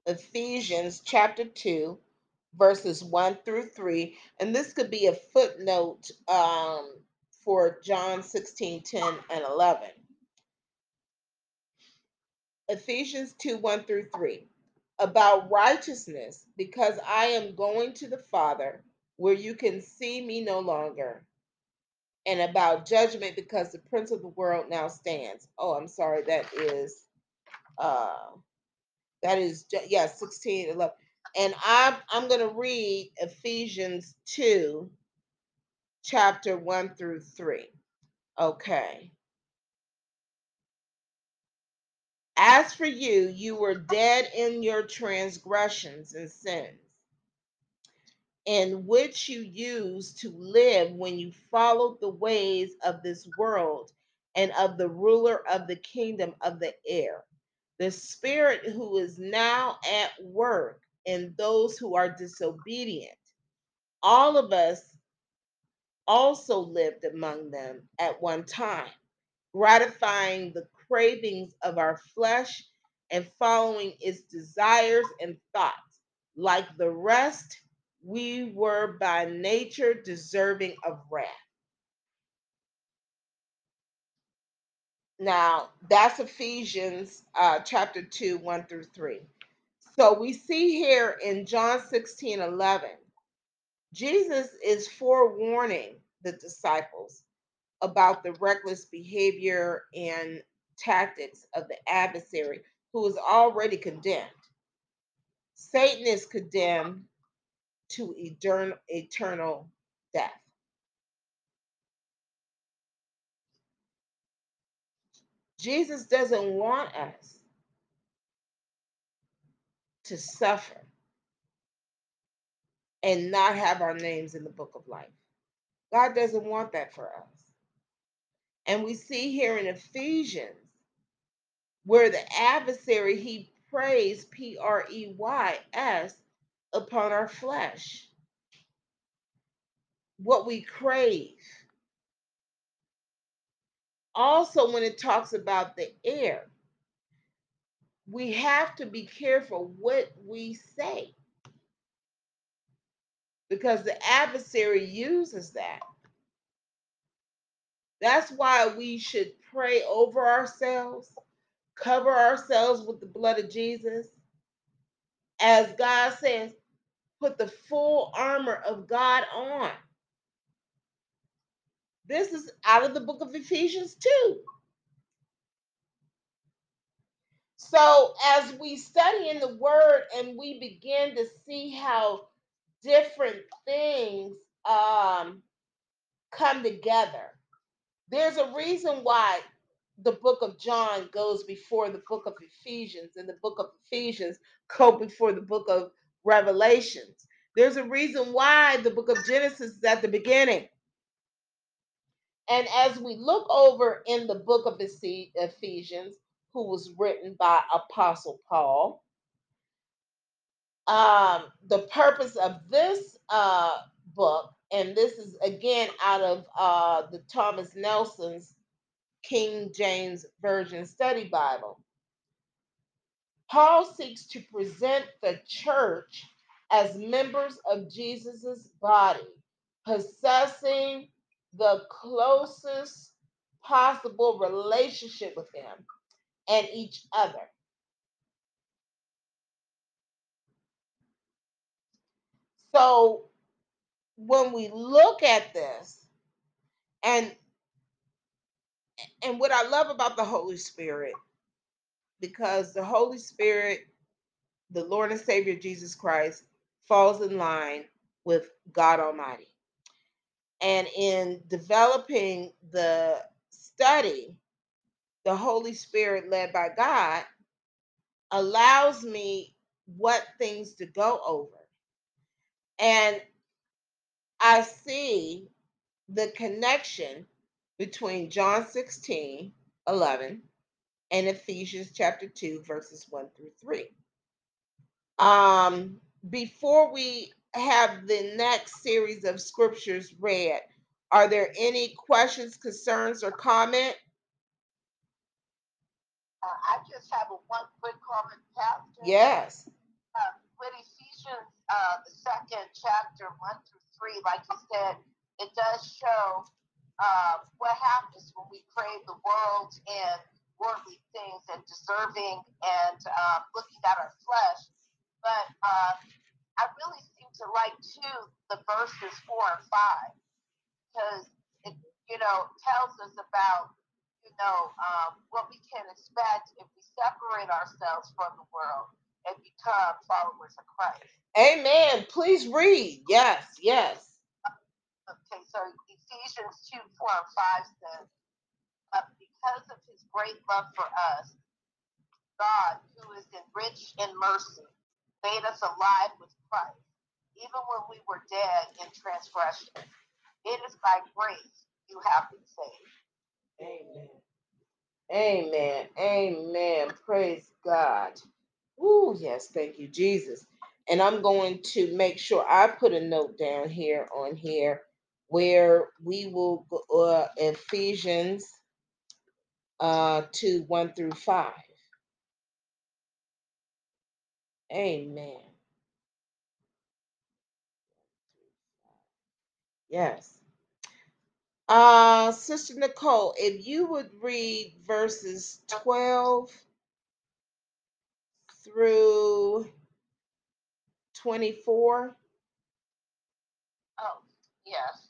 Ephesians chapter 2, verses 1 through 3. And this could be a footnote um, for John 16, 10, and 11. Ephesians 2 1 through 3. About righteousness, because I am going to the Father where you can see me no longer. And about judgment, because the prince of the world now stands. Oh, I'm sorry, that is uh that is yeah, 16 11. And I'm I'm gonna read Ephesians 2, chapter 1 through 3. Okay. As for you, you were dead in your transgressions and sins, in which you used to live when you followed the ways of this world and of the ruler of the kingdom of the air, the spirit who is now at work in those who are disobedient. All of us also lived among them at one time, gratifying the cravings of our flesh and following its desires and thoughts. Like the rest, we were by nature deserving of wrath. Now, that's Ephesians uh, chapter 2, 1 through 3. So we see here in John 16, 11, Jesus is forewarning the disciples about the reckless behavior and tactics of the adversary who is already condemned. Satan is condemned to eternal, death. Jesus doesn't want us to suffer and not have our names in the book of life. God doesn't want that for us. And we see here in Ephesians where the adversary he preys P R E Y S upon our flesh. What we crave. Also, when it talks about the air, we have to be careful what we say because the adversary uses that. That's why we should pray over ourselves cover ourselves with the blood of Jesus. As God says, put the full armor of God on. This is out of the book of Ephesians 2. So, as we study in the word and we begin to see how different things um, come together, there's a reason why the book of John goes before the book of Ephesians, and the book of Ephesians go before the book of Revelations. There's a reason why the book of Genesis is at the beginning. And as we look over in the book of Ephesians, who was written by Apostle Paul, um, the purpose of this uh, book, and this is again out of uh, the Thomas Nelson's King James Version Study Bible. Paul seeks to present the church as members of Jesus' body possessing the closest possible relationship with Him and each other. So when we look at this, and and what I love about the Holy Spirit, because the Holy Spirit, the Lord and Savior Jesus Christ, falls in line with God Almighty. And in developing the study, the Holy Spirit, led by God, allows me what things to go over. And I see the connection between John 16, 11 and Ephesians chapter 2, verses 1 through 3. Um, before we have the next series of scriptures read, are there any questions, concerns, or comment? Uh, I just have a one quick comment, Pastor. Yes. Uh, with Ephesians, uh, the second chapter, one through three, like you said, it does show uh, what happens when we crave the world and worldly things and deserving and uh, looking at our flesh. But uh, I really seem to like too the verses four and five because it, you know, tells us about you know um, what we can expect if we separate ourselves from the world and become followers of Christ. Amen. Please read. Yes, yes. Okay, so Ephesians 2 4 and 5 says, uh, Because of his great love for us, God, who is enriched in mercy, made us alive with Christ, even when we were dead in transgression. It is by grace you have been saved. Amen. Amen. Amen. Praise God. Oh, yes. Thank you, Jesus. And I'm going to make sure I put a note down here on here where we will go uh, Ephesians uh, 2 1 through 5. Amen. Yes. Uh, Sister Nicole, if you would read verses 12 through 24. Oh, yes.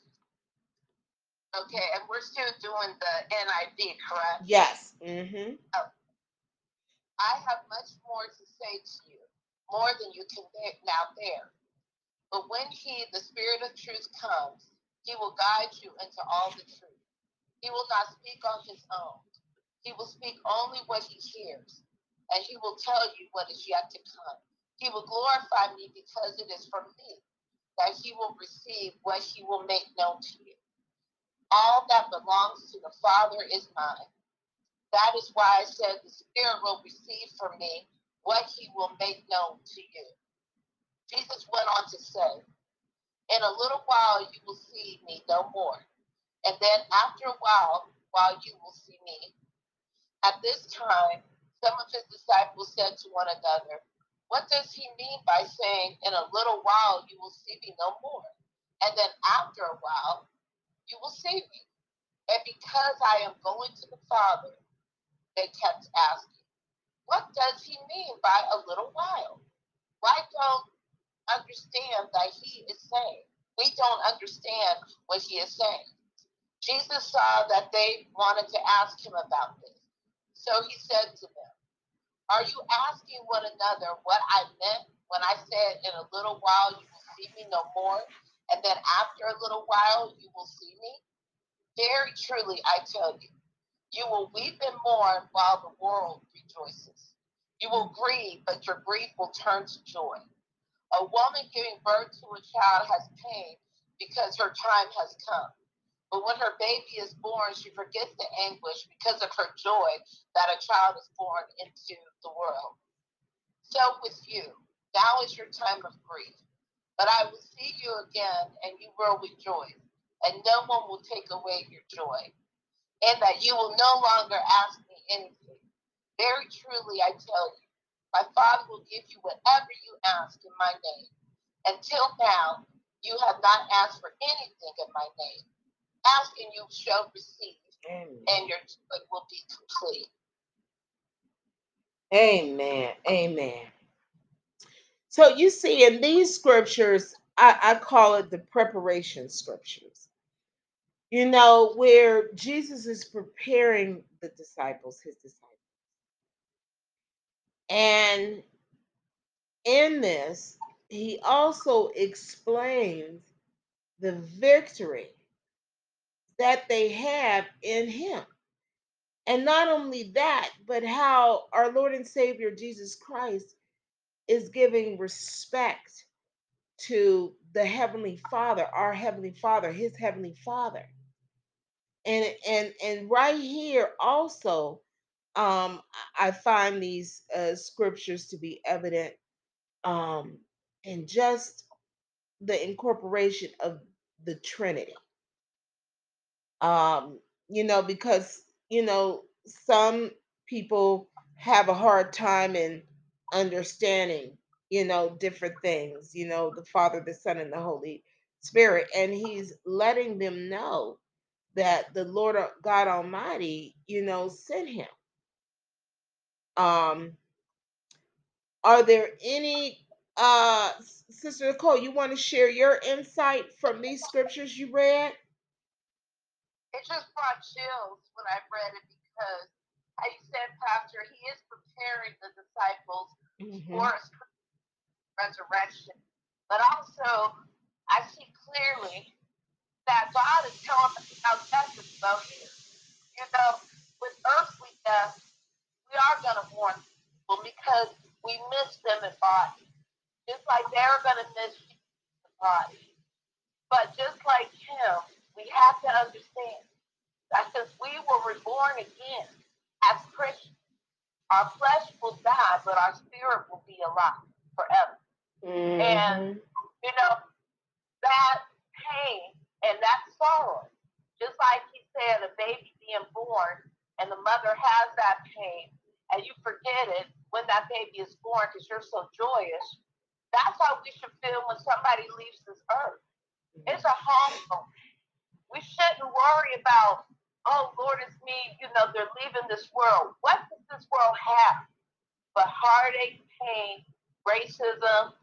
Okay, and we're still doing the NIV, correct? Yes. Mm-hmm. Oh. I have much more to say to you, more than you can now bear. But when he, the Spirit of truth, comes, he will guide you into all the truth. He will not speak on his own. He will speak only what he hears, and he will tell you what is yet to come. He will glorify me because it is from me that he will receive what he will make known to you. All that belongs to the Father is mine. That is why I said the Spirit will receive from me what he will make known to you. Jesus went on to say, In a little while you will see me no more. And then after a while, while you will see me. At this time, some of his disciples said to one another, What does he mean by saying, In a little while you will see me no more? And then after a while, you will see me. And because I am going to the Father, they kept asking, What does he mean by a little while? Why don't understand that he is saying? We don't understand what he is saying. Jesus saw that they wanted to ask him about this. So he said to them, Are you asking one another what I meant when I said, In a little while you will see me no more, and then after a little while you will see me? Very truly, I tell you, you will weep and mourn while the world rejoices. You will grieve, but your grief will turn to joy. A woman giving birth to a child has pain because her time has come. But when her baby is born, she forgets the anguish because of her joy that a child is born into the world. So with you, now is your time of grief. But I will see you again, and you will rejoice, and no one will take away your joy. And that you will no longer ask me anything. Very truly, I tell you, my Father will give you whatever you ask in my name. Until now, You have not asked for anything in my name. Ask and you shall receive, Amen. and your joy will be complete. Amen. Amen. So you see, in these scriptures, I, I call it the preparation scriptures. You know, where Jesus is preparing the disciples, his disciples. And in this, he also explains the victory that they have in him. And not only that, but how our Lord and Savior Jesus Christ is giving respect to the Heavenly Father, our Heavenly Father, His Heavenly Father. And and and right here also, um, I find these uh, scriptures to be evident um, in just the incorporation of the Trinity. Um, you know, because you know some people have a hard time in understanding, you know, different things. You know, the Father, the Son, and the Holy Spirit, and He's letting them know that the Lord uh, God Almighty, you know, sent Him. Um, are there any uh Sister Nicole, you want to share your insight from these scriptures you read? It just brought chills when I read it because, you said, Pastor, he is preparing the disciples Mhm. for his resurrection. But also, I see clearly that God is telling us how death is about here. You know, with earthly death, we are going to mourn people because we miss them in body. Just like they're going to miss you in body. But just like him, we have to understand that since we were reborn again as Christians, our flesh will die, but our spirit will be alive forever. Mhm. You know, that pain and that sorrow, just like he said, a baby being born and the mother has that pain, and you forget it when that baby is born because you're so joyous. That's how we should feel when somebody leaves this earth. It's a home moment. We shouldn't worry about, oh Lord, it's me. You know, they're leaving this world. What does this world have? But heartache, pain, racism.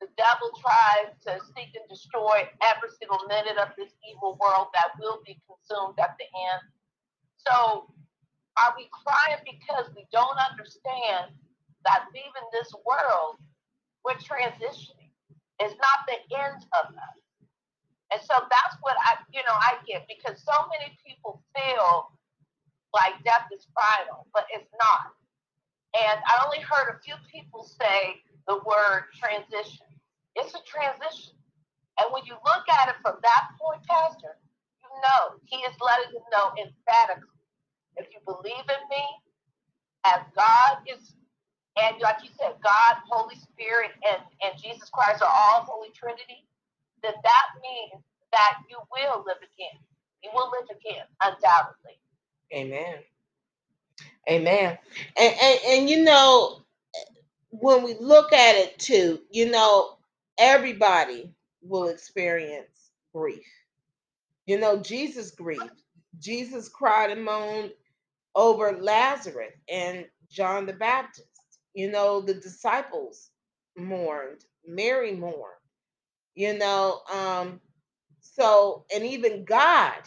The devil tries to seek and destroy every single minute of this evil world that will be consumed at the end. So, are we crying because we don't understand that leaving this world, we're transitioning? It's not the end of us. And so that's what I, you know, I get because so many people feel like death is final, but it's not. And I only heard a few people say the word transition. It's a transition. And when you look at it from that point, Pastor, you know he is letting them know emphatically if you believe in me, as God is, and like you said, God, Holy Spirit, and, and Jesus Christ are all Holy Trinity, then that means that you will live again. You will live again, undoubtedly. Amen. Amen. And, and and you know, when we look at it too, you know, everybody will experience grief. You know, Jesus grieved. Jesus cried and moaned over Lazarus and John the Baptist. You know, the disciples mourned, Mary mourned. You know, um, so and even God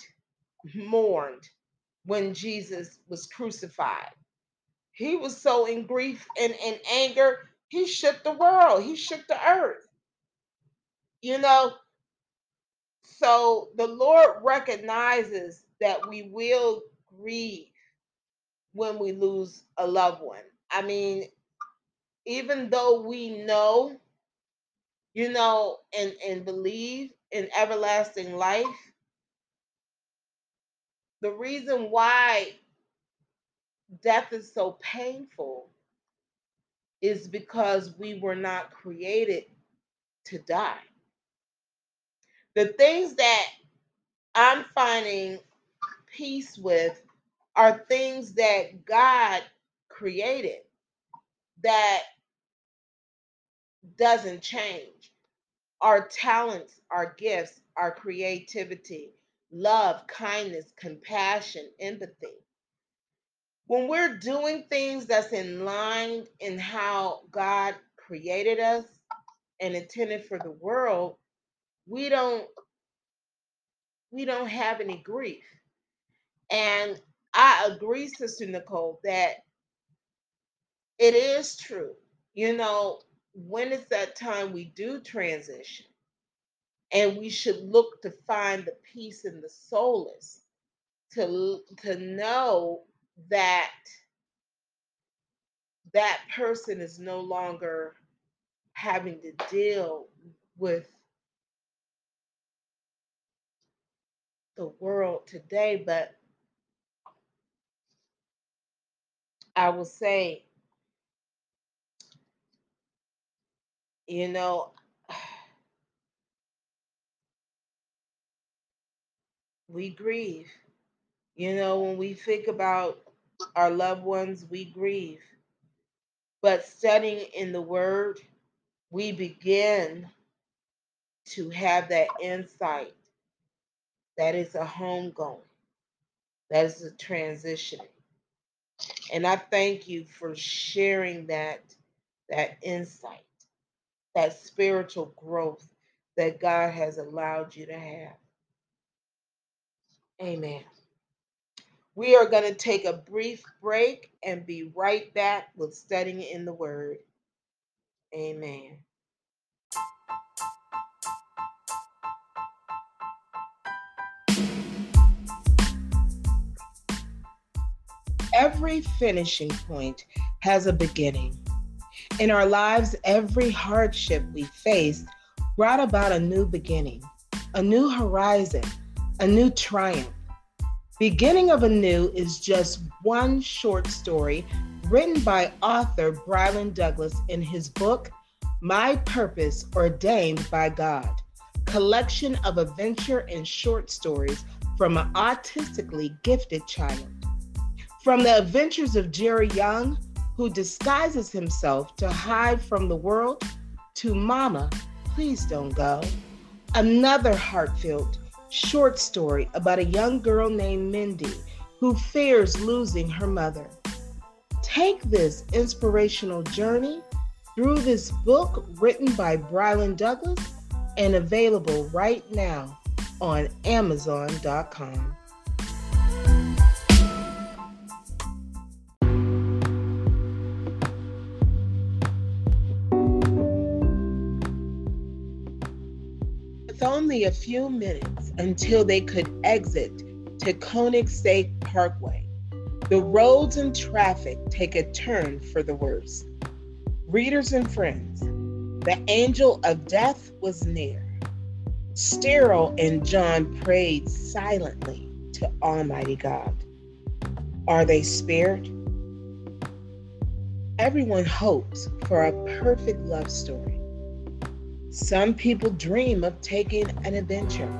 mourned when Jesus was crucified. He was so in grief and, in anger, he shook the world, he shook the earth. You know, so the Lord recognizes that we will grieve when we lose a loved one. I mean, even though we know, you know, and, and believe in everlasting life, the reason why death is so painful is because we were not created to die. The things that I'm finding peace with are things that God created that doesn't change. our talents, our gifts, our creativity, love, kindness, compassion, empathy. When we're doing things that's in line in how God created us and intended for the world, we don't we don't have any grief. And I agree, Sister Nicole, that it is true. You know, when is that time we do transition? And we should look to find the peace and the solace to, to know that that person is no longer having to deal with the world today, but I will say, you know, we grieve. You know, when we think about our loved ones, we grieve. But studying in the Word, we begin to have that insight that is a homegoing, that is a transitioning. And I thank you for sharing that that insight, that spiritual growth that God has allowed you to have. Amen. We are going to take a brief break and be right back with studying in the Word. Amen. Every finishing point has a beginning. In our lives, every hardship we faced brought about a new beginning, a new horizon, a new triumph. Beginning of a New is just one short story written by author Brylan Douglas in his book, My Purpose Ordained by God, collection of adventure and short stories from an autistically gifted child. From the adventures of Jerry Young, who disguises himself to hide from the world, to Mama, Please Don't Go, another heartfelt short story about a young girl named Mindy who fears losing her mother. Take this inspirational journey through this book written by Brylan Douglas and available right now on Amazon.com. With only a few minutes until they could exit to Koenigsegg Parkway, the roads and traffic take a turn for the worse. Readers and friends, the angel of death was near. Sterile and John prayed silently to Almighty God. Are they spared? Everyone hopes for a perfect love story. Some people dream of taking an adventure.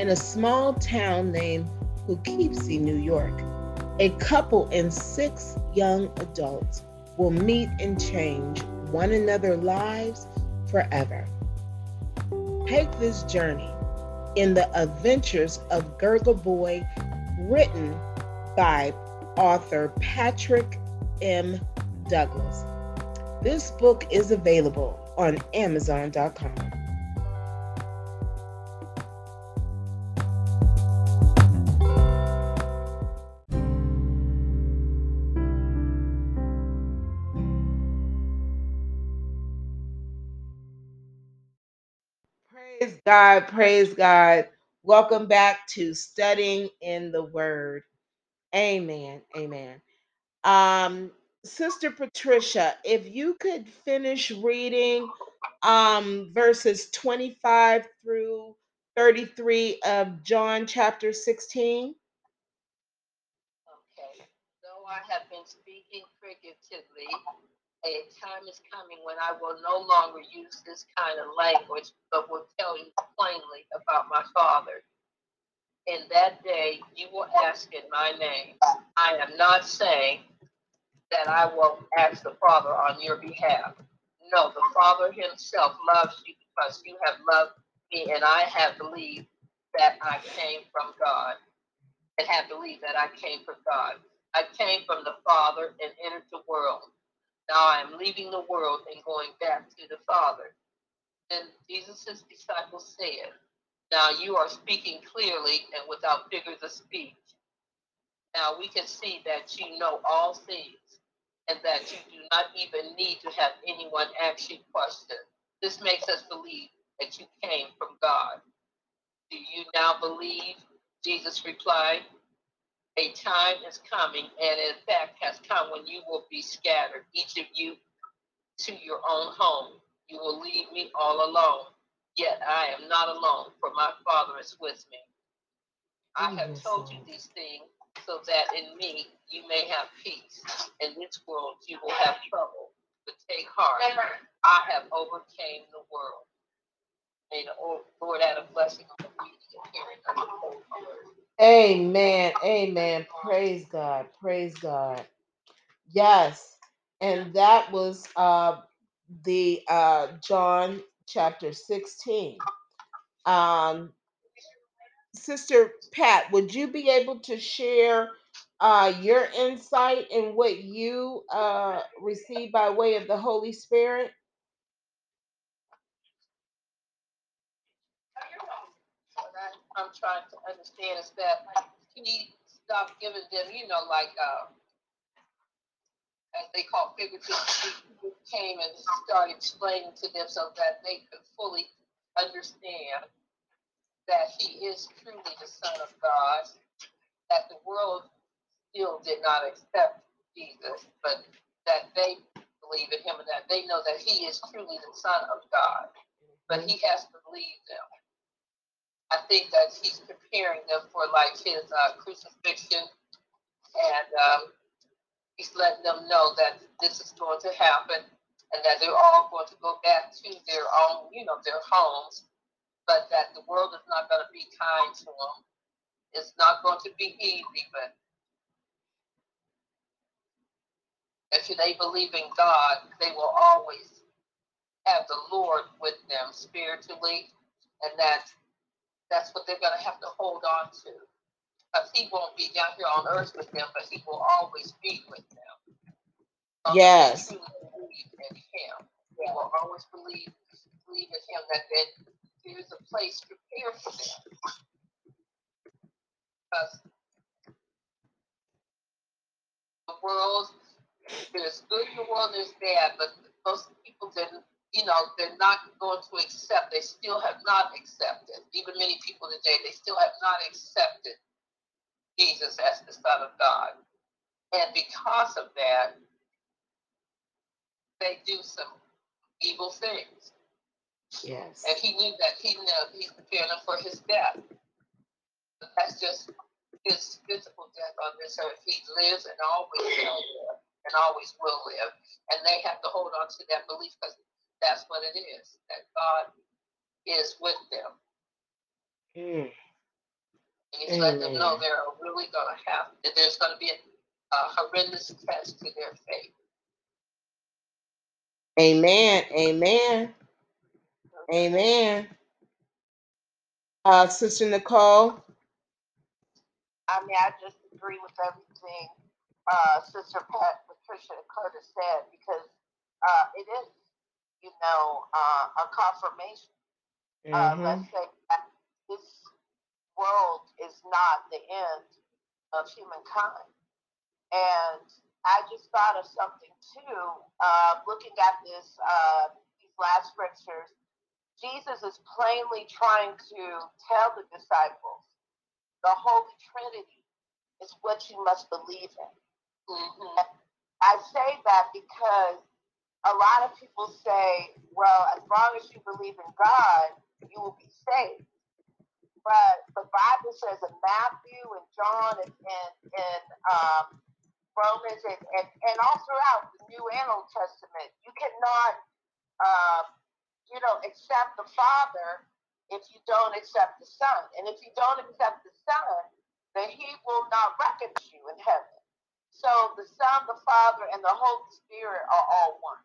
In a small town named Poughkeepsie, New York, a couple and six young adults will meet and change one another's lives forever. Take this journey in the adventures of Gurgle Boy, written by author Patrick M. Douglas. This book is available on Amazon.com. Praise God, praise God. Welcome back to studying in the Word. Amen, amen. Um, Sister Patricia, if you could finish reading um, verses 25 through 33 of John chapter 16. Okay. Though I have been speaking figuratively, a time is coming when I will no longer use this kind of language, but will tell you plainly about my Father. In that day you will ask in my name. I am not saying that I will ask the Father on your behalf. No, the Father himself loves you because you have loved me and I have believed that I came from God and have believed that I came from God. I came from the Father and entered the world. Now I am leaving the world and going back to the Father. Then Jesus' disciples said, Now you are speaking clearly and without figures of speech. Now we can see that you know all things and that you do not even need to have anyone ask you questions. This makes us believe that you came from God. Do you now believe? Jesus replied, A time is coming, and in fact has come when you will be scattered, each of you to your own home. You will leave me all alone. Yet I am not alone, for my Father is with me. I oh, have told you these things so that in me you may have peace. In this world you will have trouble, but take heart. I have overcame the world. May the Lord add a blessing on the reading hearing of the. Amen. Amen. Praise God. Praise God. Yes. And that was uh the uh John chapter 16. Um Sister Pat, would you be able to share uh your insight in what you uh received by way of the Holy Spirit? I'm trying to understand is that he stopped giving them, you know, like uh, as they call figurative came and started explaining to them so that they could fully understand that he is truly the Son of God, that the world still did not accept Jesus, but that they believe in him and that they know that he is truly the Son of God. But he has to leave them. I think that he's preparing them for like his uh, crucifixion, and um, he's letting them know that this is going to happen, and that they're all going to go back to their own, you know, their homes, but that the world is not going to be kind to them. It's not going to be easy, but if they believe in God, they will always have the Lord with them spiritually, and that that's what they're going to have to hold on to. Because he won't be down here on earth with them, but he will always be with them. Yes. They believe in him. They will always believe believe in him that there there is a place prepared for them. Because the world, there's good in the world, there's bad, but most people didn't you know, they're not going to accept. They still have not accepted. Even many people today, they still have not accepted Jesus as the Son of God. And because of that, they do some evil things. Yes. And he knew that he knew he's preparing them for his death. But that's just his physical death on this earth. He lives and always will live and always will live. And they have to hold on to that belief because that's what it is, that God is with them. Mm. And he's letting them know they're really going to have, that there's going to be a, a horrendous test to their faith. Amen. Amen. Amen. Uh, Sister Nicole. I mean, I just agree with everything uh, Sister Pat, Patricia and Curtis said because uh, it is, you know, uh, a confirmation. Uh, Mhm. let's say that this world is not the end of humankind. And I just thought of something too, uh, looking at this, uh, these last scriptures. Jesus is plainly trying to tell the disciples the Holy Trinity is what you must believe in. Mm-hmm. I say that because a lot of people say, well, as long as you believe in God, you will be saved. But the Bible says in Matthew and John and, and, and um, Romans and, and, and all throughout the New and Old Testament, you cannot, um, you know, accept the Father if you don't accept the Son. And if you don't accept the Son, then he will not reckon you in heaven. So the Son, the Father, and the Holy Spirit are all one.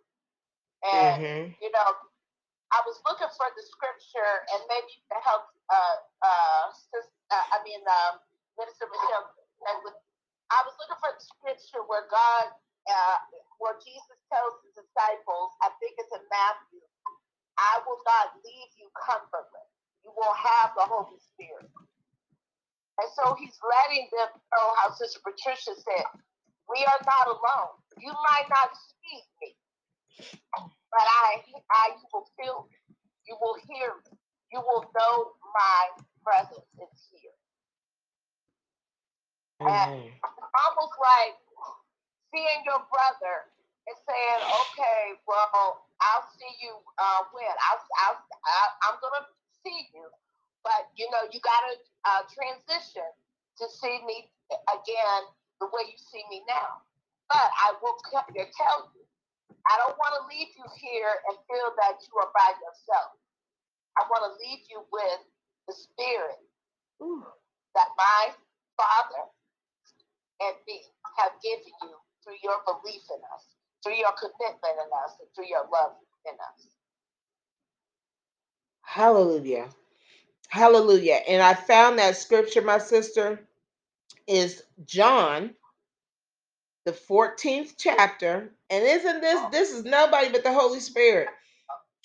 And Mhm. you know, I was looking for the scripture, and maybe you can help. Uh, uh, uh I mean, um, Minister Michelle. I was looking for the scripture where God, uh, where Jesus tells his disciples. I think it's in Matthew. I will not leave you comfortless. You will have the Holy Spirit. And so he's letting them know how Sister Patricia said, we are not alone. You might not see me, but I, I you will feel me. You will hear me. You will know my presence is here. And almost like seeing your brother and saying, okay, well, I'll see you uh, when I'll, I'll, I'm going to see you, but you know, you got to uh, transition to see me again the way you see me now. But I will tell you, I don't want to leave you here and feel that you are by yourself. I want to leave you with the spirit Ooh. that my Father and me have given you through your belief in us, through your commitment in us, and through your love in us. Hallelujah. Hallelujah. And I found that scripture, my sister, is John, the 14th chapter. And isn't this, this is nobody but the Holy Spirit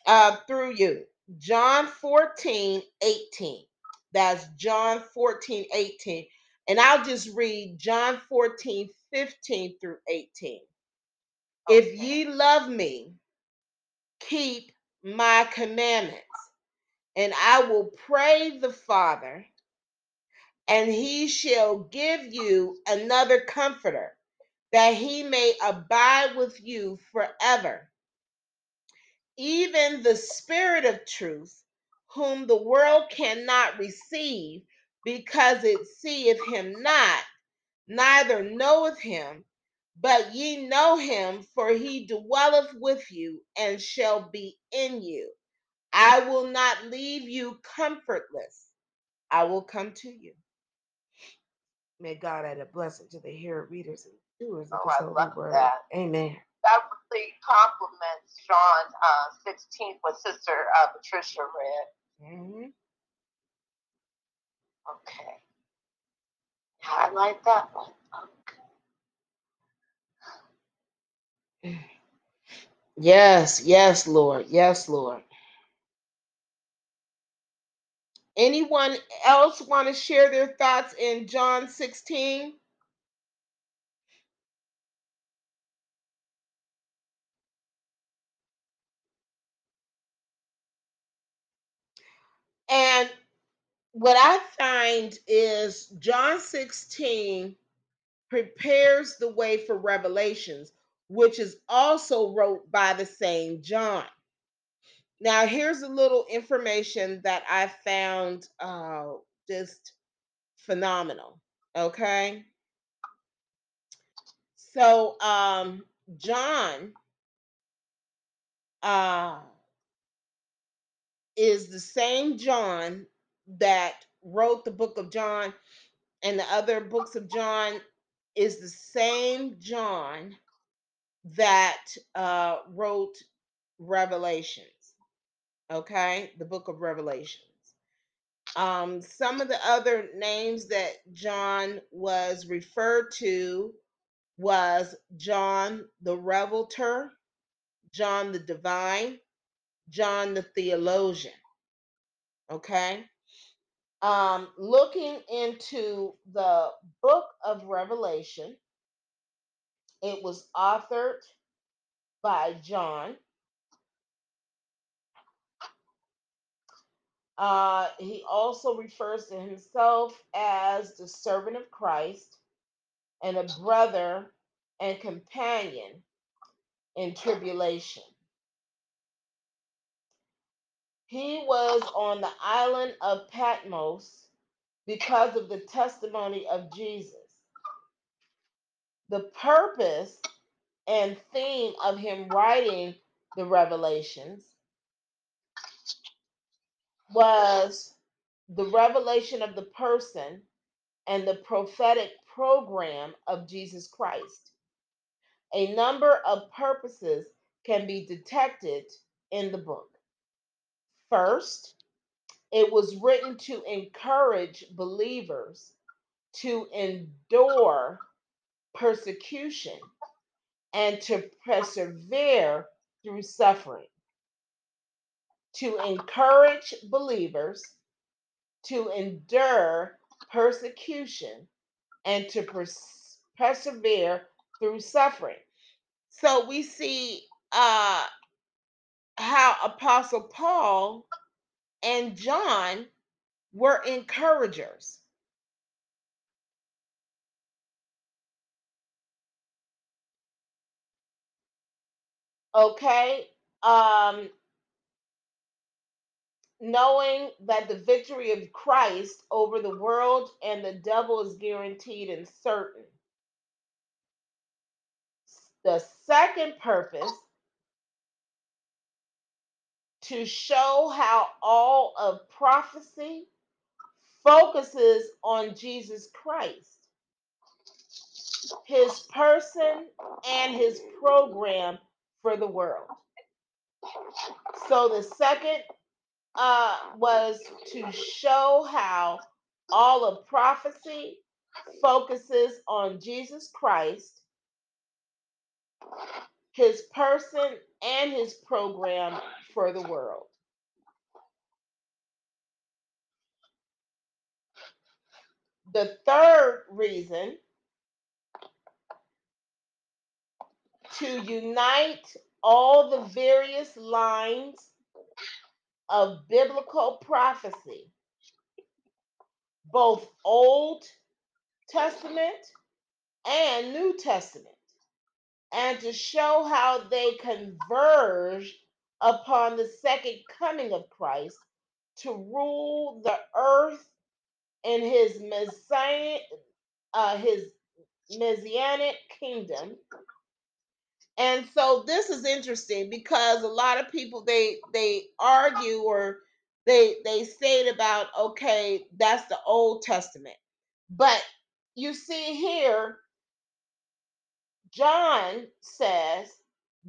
uh, through you. John 14, 18. That's John 14, 18. And I'll just read John 14, 15 through 18. If ye love me, keep my commandments, and I will pray the Father, and he shall give you another comforter, that he may abide with you forever. Even the Spirit of truth, whom the world cannot receive, because it seeth him not, neither knoweth him, but ye know him, for he dwelleth with you and shall be in you. I will not leave you comfortless. I will come to you. May God add a blessing to the hearer, readers, and doers of oh, His holy word. That. Amen. That really complements John uh, 16, what Sister uh, Patricia read. Mm-hmm. Okay. Highlight that one. Yes, yes, Lord. Yes, Lord. Anyone else want to share their thoughts in John 16? And what I find is John 16 prepares the way for Revelations, which is also wrote by the same John. Now, here's a little information that I found uh, just phenomenal. Okay. So, um, John uh, is the same John that wrote the book of John and the other books of John is the same John that uh, wrote Revelations. Okay, the book of Revelations. Um, some of the other names that John was referred to was John the Revelator, John the Divine, John the Theologian. Okay. Um, looking into the book of Revelation, it was authored by John. Uh, he also refers to himself as the servant of Christ and a brother and companion in tribulation. He was on the island of Patmos because of the testimony of Jesus. The purpose and theme of him writing the revelations was the revelation of the person and the prophetic program of Jesus Christ. A number of purposes can be detected in the book. First, it was written to encourage believers to endure persecution and to persevere through suffering. To encourage believers to endure persecution and to pers- persevere through suffering. So we see uh, how Apostle Paul and John were encouragers. Okay. Um, knowing that the victory of Christ over the world and the devil is guaranteed and certain. The second purpose to show how all of prophecy focuses on Jesus Christ, his person, and his program for the world. So the second uh, was to show how all of prophecy focuses on Jesus Christ, his person, and his program for the world. The third reason to unite all the various lines of biblical prophecy, both Old Testament and New Testament, and to show how they converge upon the second coming of Christ to rule the earth in his messianic, uh, his messianic kingdom. And so this is interesting because a lot of people they they argue or they they state about okay that's the Old Testament, but you see here John says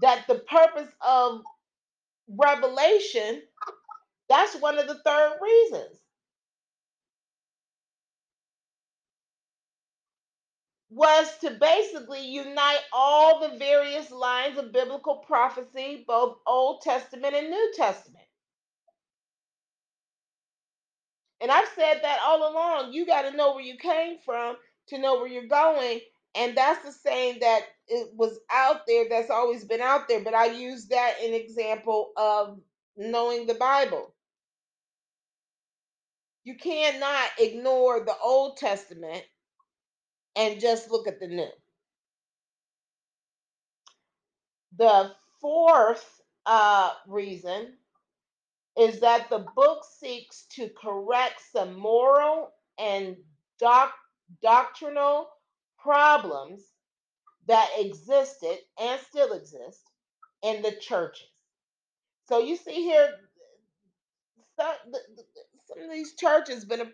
that the purpose of revelation that's one of the third reasons was to basically unite all the various lines of biblical prophecy, both Old Testament and New Testament. And I've said that all along. You got to know where you came from to know where you're going. And that's the saying that it was out there, that's always been out there. But I use that in example of knowing the Bible. You cannot ignore the Old Testament and just look at the new. The fourth uh, reason is that the book seeks to correct some moral and doc- doctrinal problems that existed and still exist in the churches. So you see here, some, some of these churches been,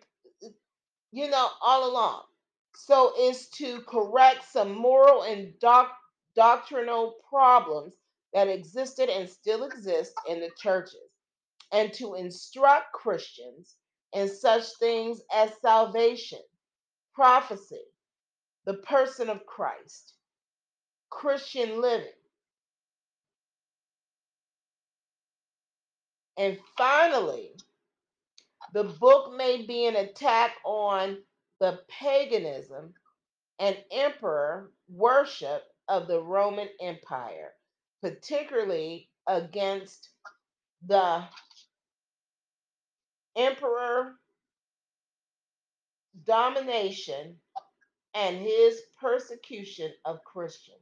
you know, all along. So is to correct some moral and doc- doctrinal problems that existed and still exist in the churches, and to instruct Christians in such things as salvation, prophecy, the person of Christ, Christian living. And finally, the book may be an attack on the paganism and emperor worship of the Roman Empire, particularly against the emperor Domitian and his persecution of Christians.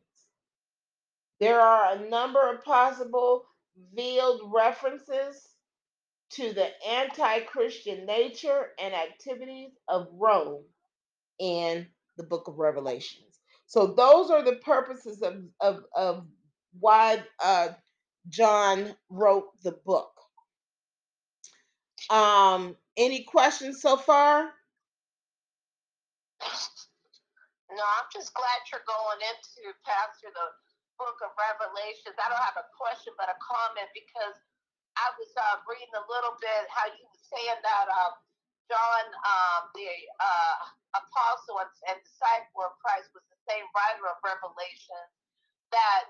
There are a number of possible veiled references to the anti Christian nature and activities of Rome in the book of Revelations. So, those are the purposes of, of, of why uh, John wrote the book. Um, any questions so far? No, I'm just glad you're going into Pastor the book of Revelations. I don't have a question but a comment because I was uh, reading a little bit how you were saying that uh, John, um, the uh, apostle and, and disciple of Christ, was the same writer of Revelation. That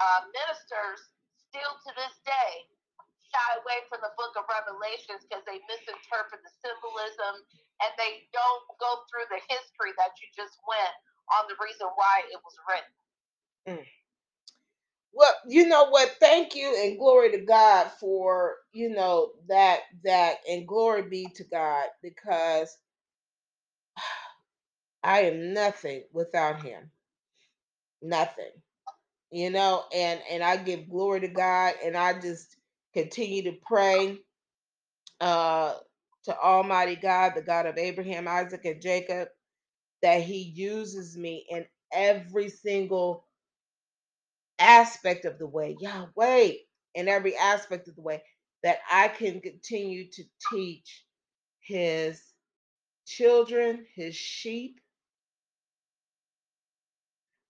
uh, ministers still to this day shy away from the book of Revelations because they misinterpret the symbolism and they don't go through the history that you just went on the reason why it was written. Mm. Well, you know what? Thank you and glory to God for, you know, that that and glory be to God because I am nothing without him. Nothing. You know, and and I give glory to God and I just continue to pray uh to Almighty God, the God of Abraham, Isaac, and Jacob, that He uses me in every single aspect of the way, Yahweh, in every aspect of the way, that I can continue to teach His children, His sheep,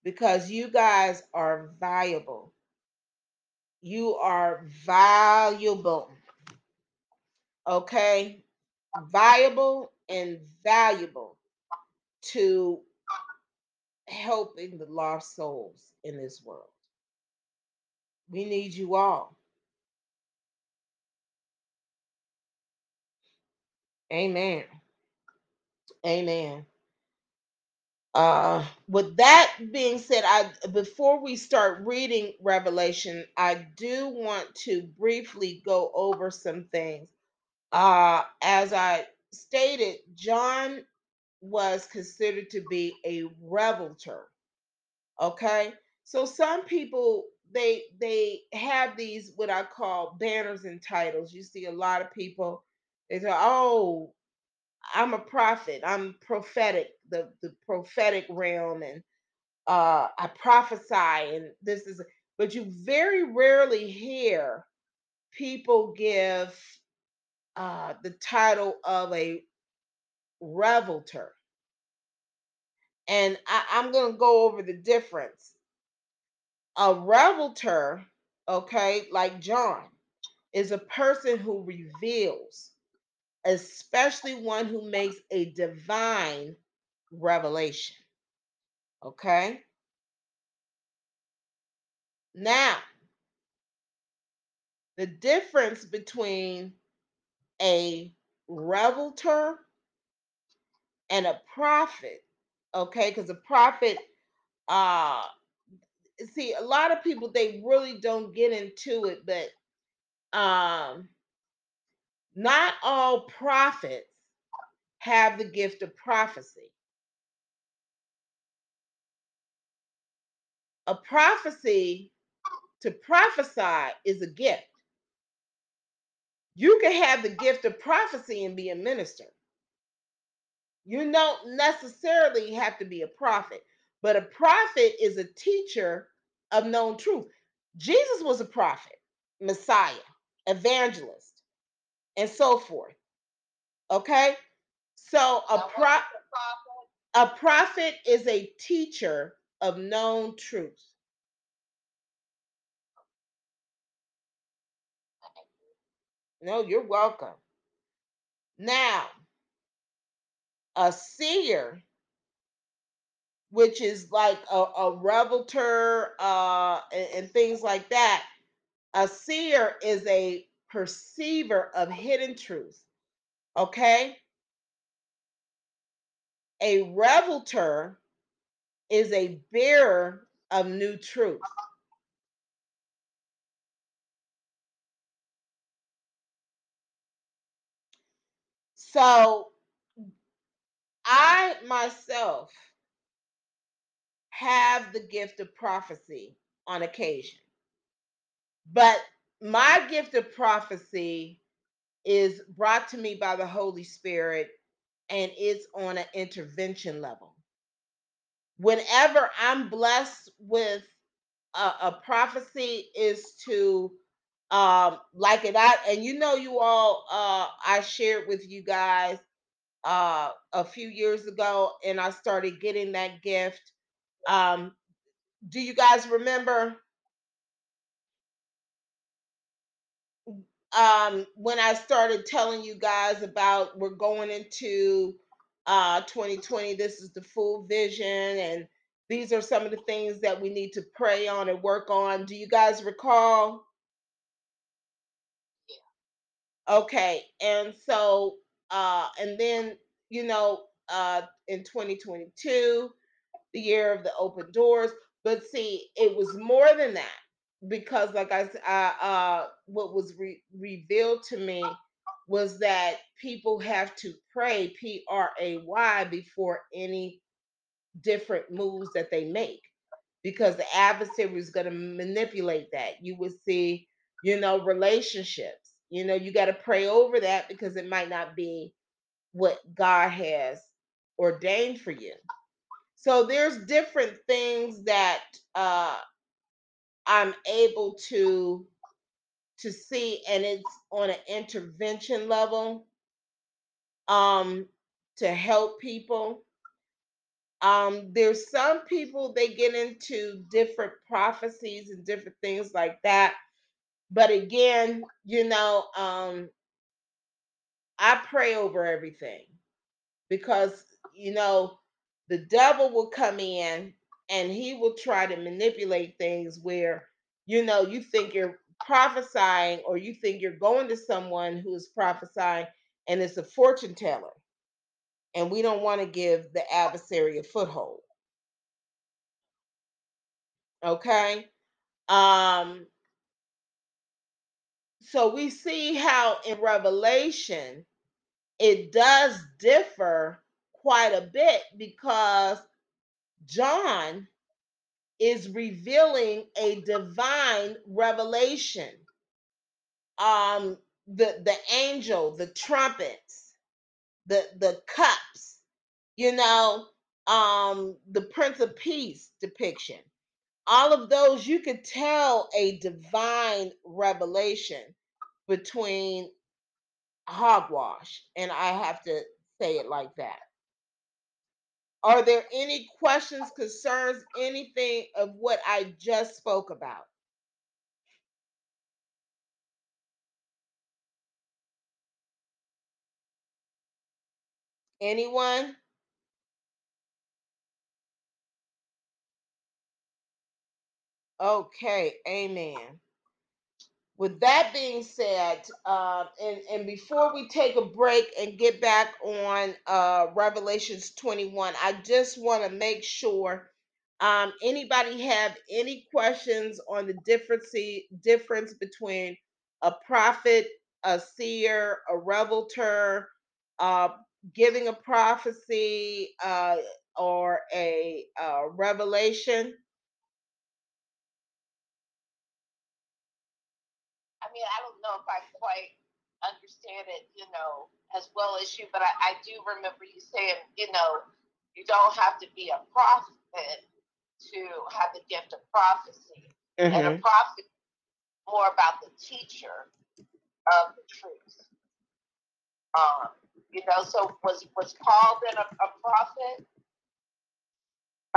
because you guys are valuable. You are valuable. Okay? Viable and valuable to helping the lost souls in this world. We need you all. Amen. Amen. Uh, with that being said, I before we start reading Revelation, I do want to briefly go over some things. Uh, as I stated, John was considered to be a revelter. Okay, so some people they they have these what I call banners and titles. You see a lot of people they say, "Oh, I'm a prophet. I'm prophetic, the the prophetic realm, and uh, I prophesy, and this is." But you very rarely hear people give uh, the title of a revelter, and I, I'm going to go over the difference. A revelter, okay, like John, is a person who reveals, especially one who makes a divine revelation. Okay. Now, the difference between a revelter and a prophet, okay, because a prophet, uh, see, a lot of people they really don't get into it, but um, not all prophets have the gift of prophecy. A prophecy to prophesy is a gift. You can have the gift of prophecy and be a minister. You don't necessarily have to be a prophet, but a prophet is a teacher of known truth. Jesus was a prophet, Messiah, evangelist, and so forth. Okay? So a pro- a prophet is a teacher of known truth. No, you're welcome. Now, a seer, which is like a, a revelter uh, and, and things like that, a seer is a perceiver of hidden truth. Okay? A revelter is a bearer of new truth. So I myself have the gift of prophecy on occasion. But my gift of prophecy is brought to me by the Holy Spirit and it's on an intervention level. Whenever I'm blessed with a, a prophecy is to um like it out and you know you all uh I shared with you guys uh a few years ago and I started getting that gift um do you guys remember um, when I started telling you guys about we're going into uh 2020, this is the full vision, and these are some of the things that we need to pray on and work on. Do you guys recall? Okay, and so uh and then you know uh in 2022, the year of the open doors, but see, it was more than that because like I, uh, uh what was re- revealed to me was that people have to pray P R A Y before any different moves that they make because the adversary is going to manipulate that. You would see, you know, relationships. You know, you got to pray over that because it might not be what God has ordained for you. So there's different things that uh, I'm able to to see, and it's on an intervention level um, to help people. Um, there's some people they get into different prophecies and different things like that. But again, you know, um, I pray over everything because you know the devil will come in and he will try to manipulate things where you know you think you're prophesying or you think you're going to someone who is prophesying and it's a fortune teller. And we don't want to give the adversary a foothold. Okay? Um so we see how in revelation it does differ quite a bit because john is revealing a divine revelation. Um the the angel the trumpets the the cups you know um the prince of peace depiction. All of those you could tell a divine revelation between hogwash and i have to say it like that are there any questions concerns anything of what i just spoke about? Anyone? Okay amen with that being said, um, and and before we take a break and get back on uh, Revelations 21, I just want to make sure um, anybody have any questions on the difference difference between a prophet, a seer, a revelator, uh, giving a prophecy, uh, or a uh, revelation. Mean, I don't know if I quite understand it, you know, as well as you, but I, I do remember you saying, you know, you don't have to be a prophet to have the gift of prophecy. And a Mhm. prophet more about the teacher of the truth. Um, you know, so was was Paul then a, a prophet?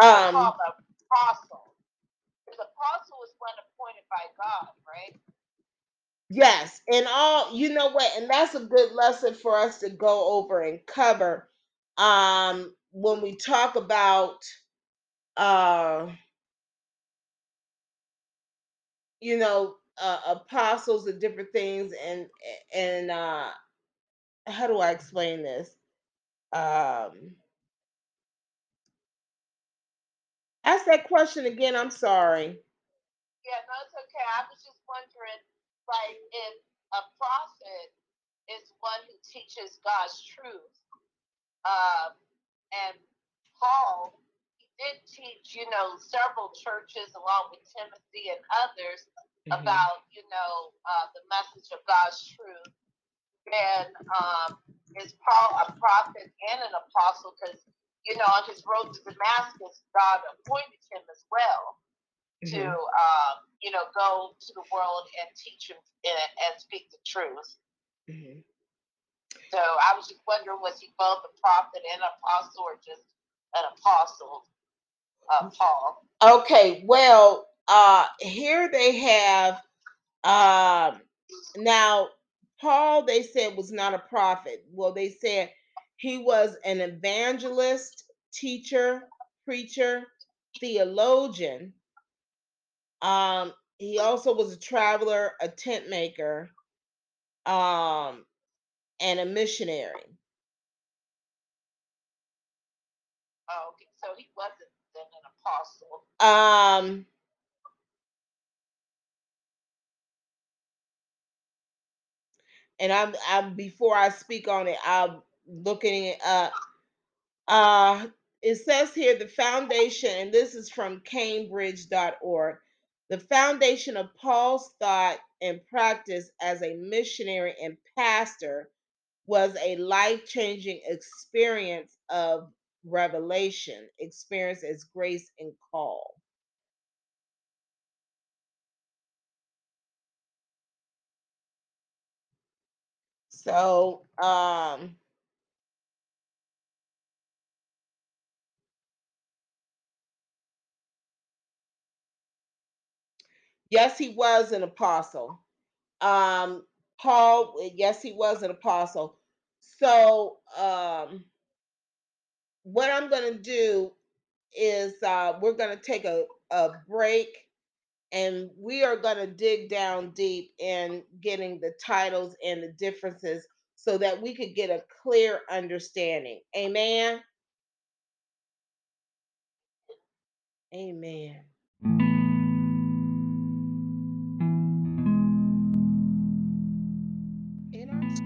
Um, Paul an apostle? Because apostle is one appointed by God, right? Yes, and all you know what, and that's a good lesson for us to go over and cover um when we talk about uh you know uh, apostles and different things and and uh how do I explain this? Um ask that question again, I'm sorry. Yeah, no, it's okay. I was just wondering, like, if a prophet is one who teaches God's truth, um, and Paul, he did teach, you know, several churches along with Timothy and others Mhm. about, you know, uh, the message of God's truth. And um, is Paul a prophet and an apostle? Because, you know, on his road to Damascus, God appointed him as well to, Mhm. um, you know, go to the world and teach him and, and speak the truth. Mhm. So I was just wondering, was he both a prophet and apostle, or just an apostle, uh, Paul? Okay, well, uh here they have um now Paul, they said, was not a prophet. Well, they said he was an evangelist, teacher, preacher, theologian. Um, he also was a traveler, a tent maker, um, and a missionary. Oh, okay. So he wasn't then an apostle. Um, and I'm, I'm before I speak on it, I'm looking it up. Uh, it says here the foundation, and this is from Cambridge.org. The foundation of Paul's thought and practice as a missionary and pastor was a life changing experience of revelation, experience as grace and call. So, um, yes, he was an apostle. Um, Paul, yes, he was an apostle. So, um, what I'm going to do is uh, we're going to take a, a break and we are going to dig down deep in getting the titles and the differences so that we could get a clear understanding. Amen. Amen.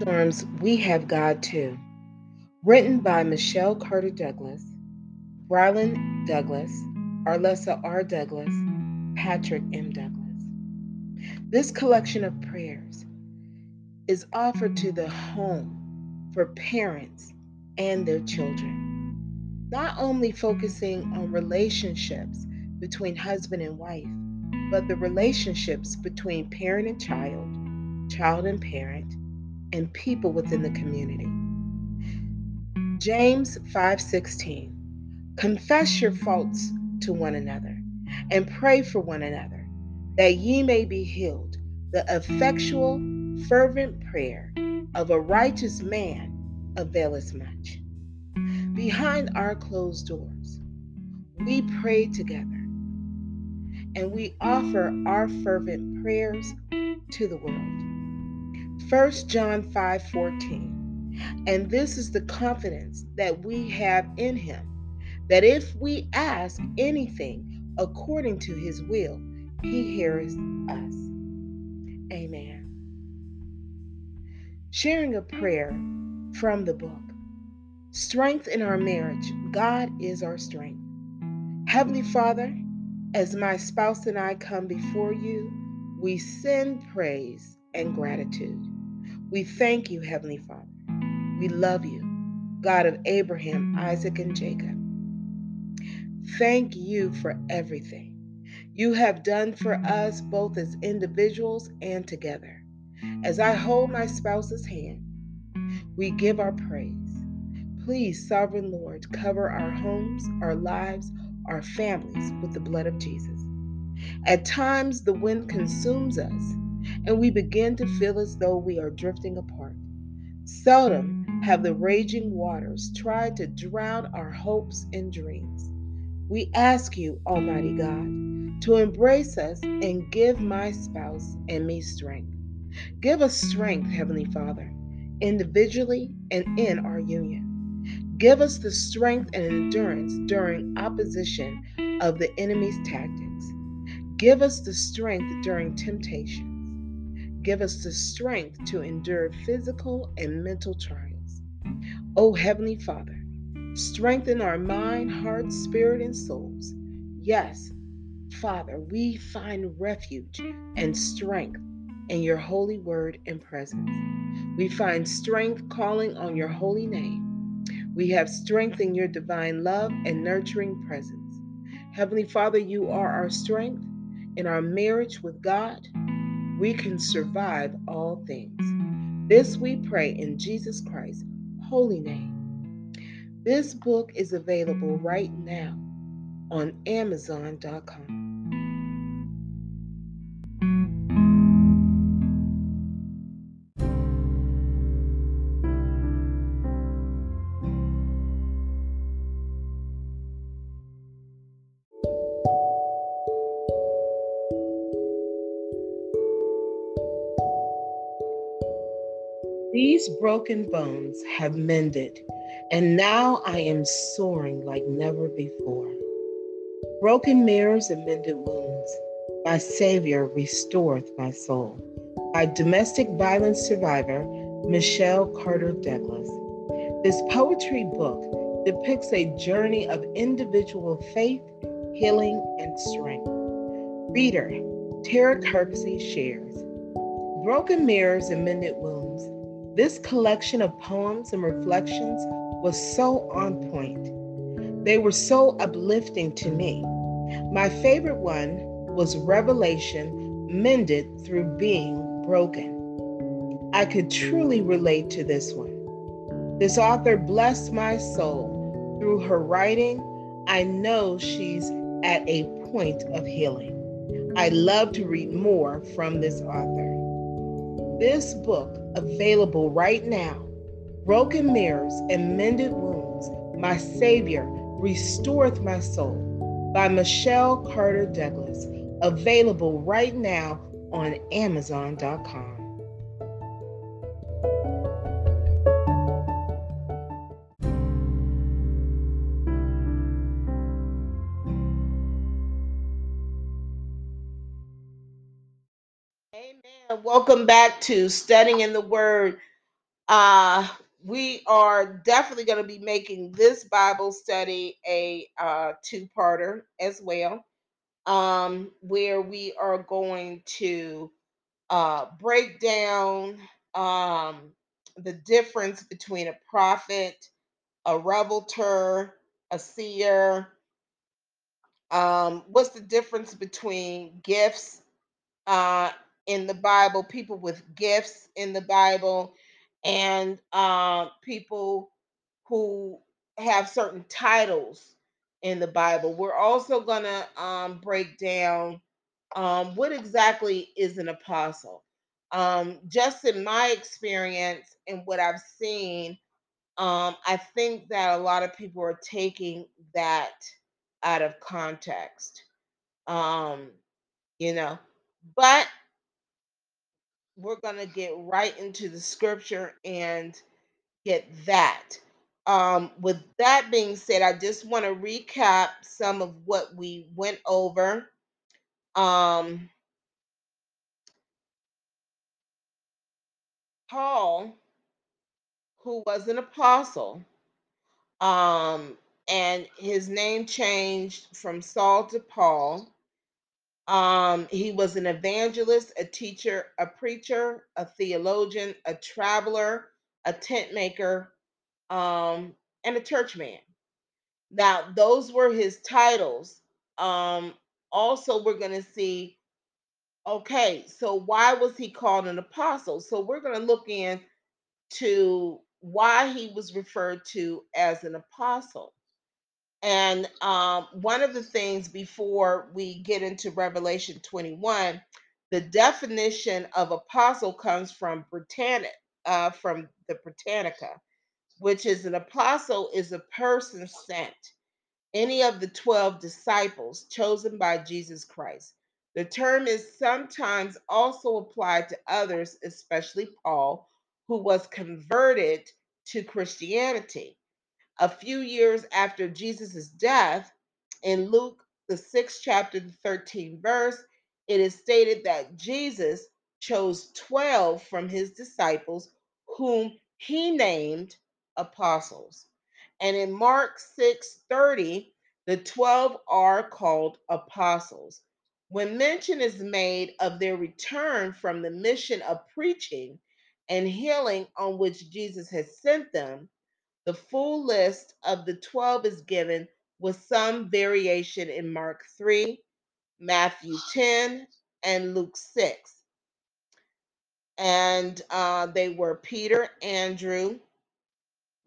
Storms, we have God too. Written by Michelle Carter Douglas, Rylan Douglas, Arlessa R. Douglas, Patrick M. Douglas. This collection of prayers is offered to the home for parents and their children, not only focusing on relationships between husband and wife, but the relationships between parent and child, child and parent, and people within the community. James 5:16 Confess your faults to one another and pray for one another that ye may be healed. The effectual fervent prayer of a righteous man availeth much. Behind our closed doors, we pray together and we offer our fervent prayers to the world. 1 John 5 14. And this is the confidence that we have in him that if we ask anything according to his will, he hears us. Amen. Sharing a prayer from the book. Strength in our marriage. God is our strength. Heavenly Father, as my spouse and I come before you, we send praise and gratitude. We thank you, Heavenly Father. We love you, God of Abraham, Isaac, and Jacob. Thank you for everything you have done for us both as individuals and together. As I hold my spouse's hand, we give our praise. Please, Sovereign Lord, cover our homes, our lives, our families with the blood of Jesus. At times, the wind consumes us, and we begin to feel as though we are drifting apart. Seldom have the raging waters tried to drown our hopes and dreams. We ask you, Almighty God, to embrace us and give my spouse and me strength. Give us strength, Heavenly Father, individually and in our union. Give us the strength and endurance during opposition of the enemy's tactics. Give us the strength during temptations. Give us the strength to endure physical and mental trials. O Heavenly Father, strengthen our mind, heart, spirit, and souls. Yes, Father, we find refuge and strength in your holy word and presence. We find strength calling on your holy name. We have strength in your divine love and nurturing presence. Heavenly Father, you are our strength. In our marriage with God, we can survive all things. This we pray in Jesus Christ's holy name. This book is available right now on Amazon.com. These broken bones have mended, and now I am soaring like never before. Broken mirrors and mended wounds, my Savior restoreth my soul. By domestic violence survivor Michelle Carter Douglas. This poetry book depicts a journey of individual faith, healing, and strength. Reader, Tara Kirksey shares Broken Mirrors and Mended Wounds. This collection of poems and reflections was so on point. They were so uplifting to me. My favorite one was Revelation Mended Through Being Broken. I could truly relate to this one. This author blessed my soul. Through her writing, I know she's at a point of healing. I love to read more from this author. This book, available right now Broken Mirrors and Mended Wounds, My Savior Restoreth My Soul by Michelle Carter Douglas, available right now on Amazon.com. Welcome back to Studying in the Word. Uh, we are definitely going to be making this Bible study a uh, two parter as well, um, where we are going to uh, break down um, the difference between a prophet, a revelator, a seer. Um, what's the difference between gifts uh, in the Bible, people with gifts in the Bible, and uh, people who have certain titles in the Bible. We're also going to um, break down um, what exactly is an apostle. Um, just in my experience and what I've seen, um, I think that a lot of people are taking that out of context. Um, you know, but we're going to get right into the scripture and get that. Um, with that being said, I just want to recap some of what we went over. Um, Paul, who was an apostle, um, and his name changed from Saul to Paul. Um, he was an evangelist, a teacher, a preacher, a theologian, a traveler, a tent maker, um, and a churchman. Now, those were his titles. Um, also, we're going to see okay, so why was he called an apostle? So, we're going to look into why he was referred to as an apostle. And um, one of the things before we get into Revelation 21, the definition of apostle comes from Britannic, uh, from the Britannica, which is an apostle is a person sent, any of the 12 disciples chosen by Jesus Christ. The term is sometimes also applied to others, especially Paul, who was converted to Christianity a few years after Jesus' death, in Luke, the sixth chapter, the 13th verse, it is stated that Jesus chose 12 from his disciples, whom he named apostles. And in Mark 6 30, the 12 are called apostles. When mention is made of their return from the mission of preaching and healing on which Jesus has sent them, the full list of the 12 is given with some variation in Mark 3, Matthew 10, and Luke 6. And uh, they were Peter, Andrew,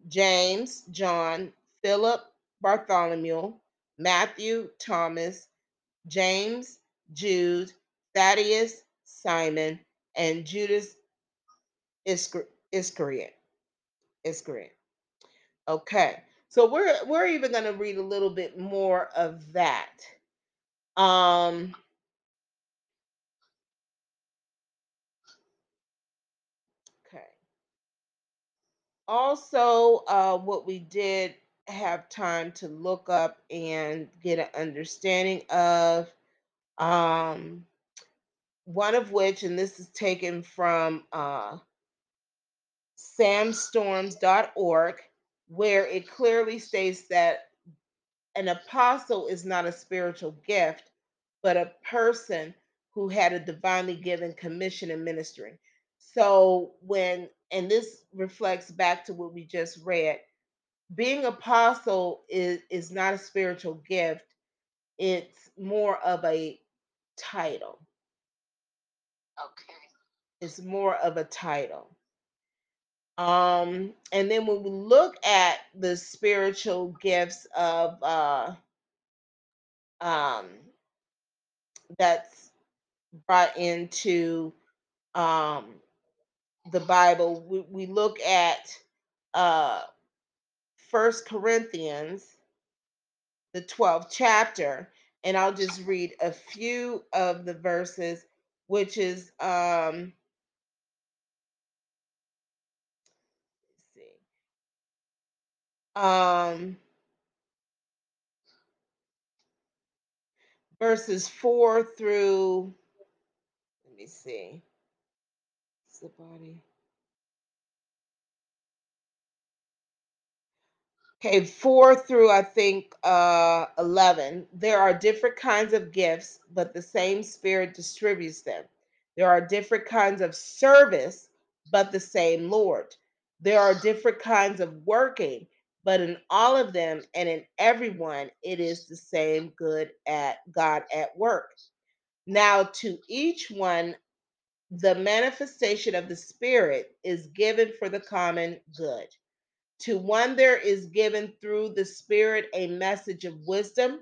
James, John, Philip, Bartholomew, Matthew, Thomas, James, Jude, Thaddeus, Simon, and Judas Iscariot. Iscariot. Okay. So we're we're even going to read a little bit more of that. Um Okay. also, uh, what we did have time to look up and get an understanding of, um, one of which, and this is taken from uh, samstorms.org, where it clearly states that an apostle is not a spiritual gift, but a person who had a divinely given commission in ministering. So when and this reflects back to what we just read, being apostle is is not a spiritual gift. It's more of a title. Okay. It's more of a title. Um, and then when we look at the spiritual gifts of uh um that's brought into um the Bible, we, we look at uh First Corinthians, the 12th chapter, and I'll just read a few of the verses, which is um let's see. Um verses 4 through let me see. It's the body. Okay, four through I think uh, 11. There are different kinds of gifts, but the same Spirit distributes them. There are different kinds of service, but the same Lord. There are different kinds of working, but in all of them and in everyone, it is the same good at God at work. Now, to each one, the manifestation of the Spirit is given for the common good. To one, there is given through the Spirit a message of wisdom,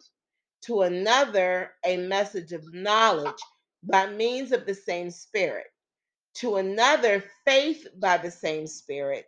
to another, a message of knowledge by means of the same Spirit, to another, faith by the same Spirit,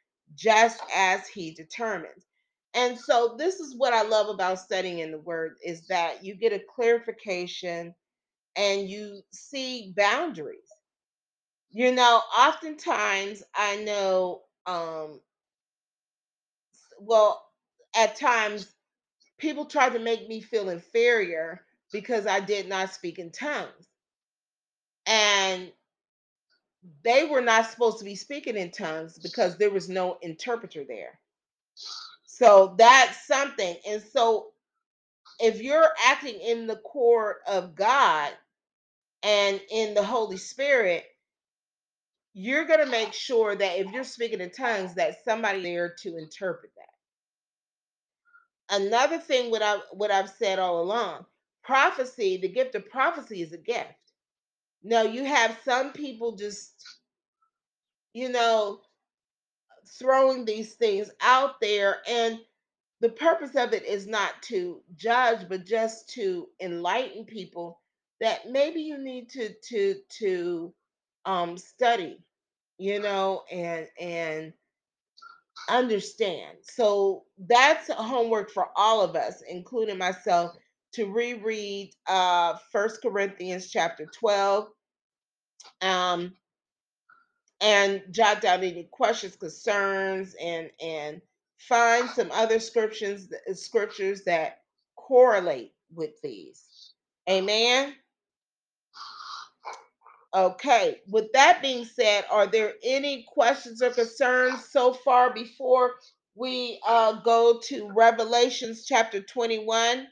just as He determined. And so this is what I love about studying in the word is that you get a clarification and you see boundaries. You know, oftentimes I know um well at times people try to make me feel inferior because I did not speak in tongues. And they were not supposed to be speaking in tongues because there was no interpreter there. So that's something. And so if you're acting in the court of God and in the Holy Spirit, you're going to make sure that if you're speaking in tongues, that somebody there to interpret that. Another thing what I what I've said all along, prophecy, the gift of prophecy is a gift. No, you have some people just, you know, throwing these things out there and the purpose of it is not to judge but just to enlighten people that maybe you need to to to um study you know and and understand. So that's homework for all of us including myself to reread uh first corinthians chapter 12 um and jot down any questions concerns and and find some other scriptures scriptures that correlate with these. Amen? Okay with that being said are there any questions or concerns so far before we uh, go to revelations chapter 21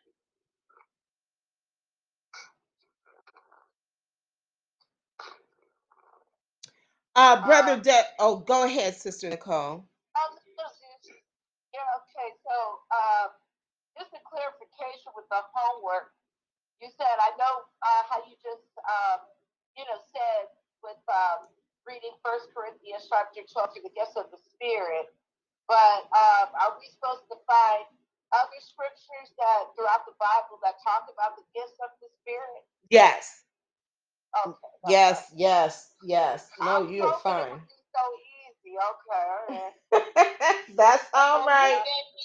uh brother Um, De- oh go ahead sister nicole um, yeah, okay. So, um, just a clarification with the homework. You said, I know uh, how you just, um, you know, said with um, reading First Corinthians chapter 12 to the gifts of the Spirit. But um, are we supposed to find other scriptures that throughout the Bible that talk about the gifts of the Spirit? Yes. Okay. Yes, yes, yes. No, you're hoping fine. so easy. Okay. right. That's all right. You gave, me,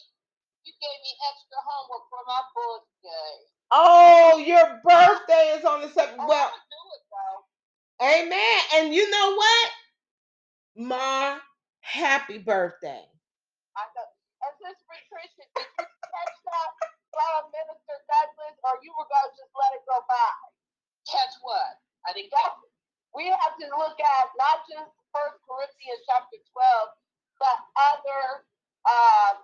you gave me extra homework for my birthday. Oh, your birthday is on the second. Oh, Well, I'm do it though. amen. And you know what? Ma, happy birthday. I know. And Patricia, did you catch that from Minister Douglas, or you were gonna just let it go by? Catch what? I didn't That catch it. To look at not just First Corinthians chapter twelve, but other um,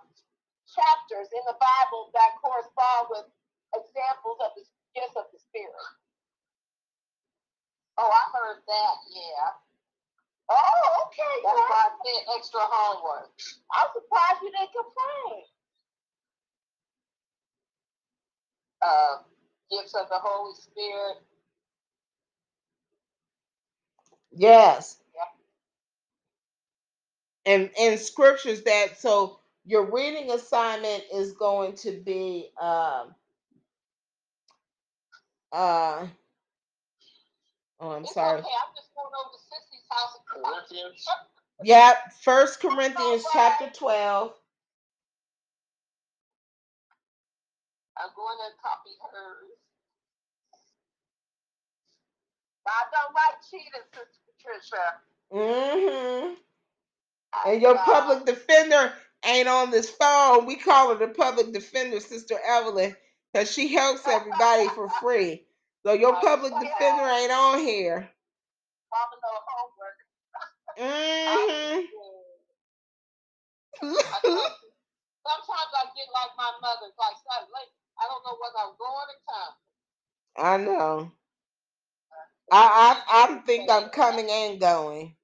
chapters in the Bible that correspond with examples of the gifts of the Spirit. Oh, I heard that. Yeah. Oh, okay. That's great. why I said extra homework. I'm surprised you didn't complain. Uh, gifts of the Holy Spirit. Yes. And in scriptures that so your reading assignment is going to be um uh oh I'm It's sorry. okay. I'm just going over to Sissy's house. and Corinthians. Yep, first Corinthians chapter 12. I'm going to copy hers. I don't like cheating, Sister Patricia. Mm-hmm. I And your know. public defender ain't on this phone. We call her the public defender, Sister Evelyn, because she helps everybody for free. So your public defender ain't on here. Mama no homework. Mm-hmm. I told you, Sometimes I get like my mother, like, "Son, I don't know whether I'm going or coming. I know. I, I I think I'm coming and going.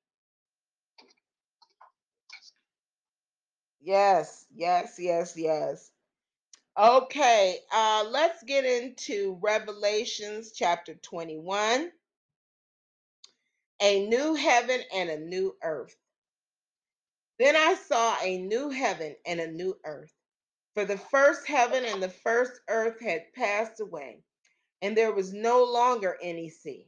Yes, yes, yes, yes. Okay, uh, let's get into Revelations chapter 21. A new heaven and a new earth. Then I saw a new heaven and a new earth. For the first heaven and the first earth had passed away, and there was no longer any sea.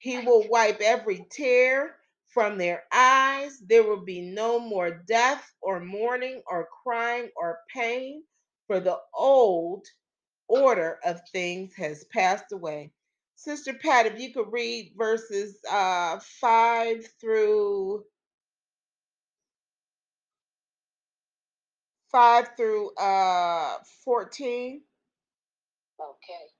He will wipe every tear from their eyes. There will be no more death, or mourning, or crying, or pain, for the old order of things has passed away. Sister Pat, if you could read verses uh, 5 through 5 through uh, 14. Okay.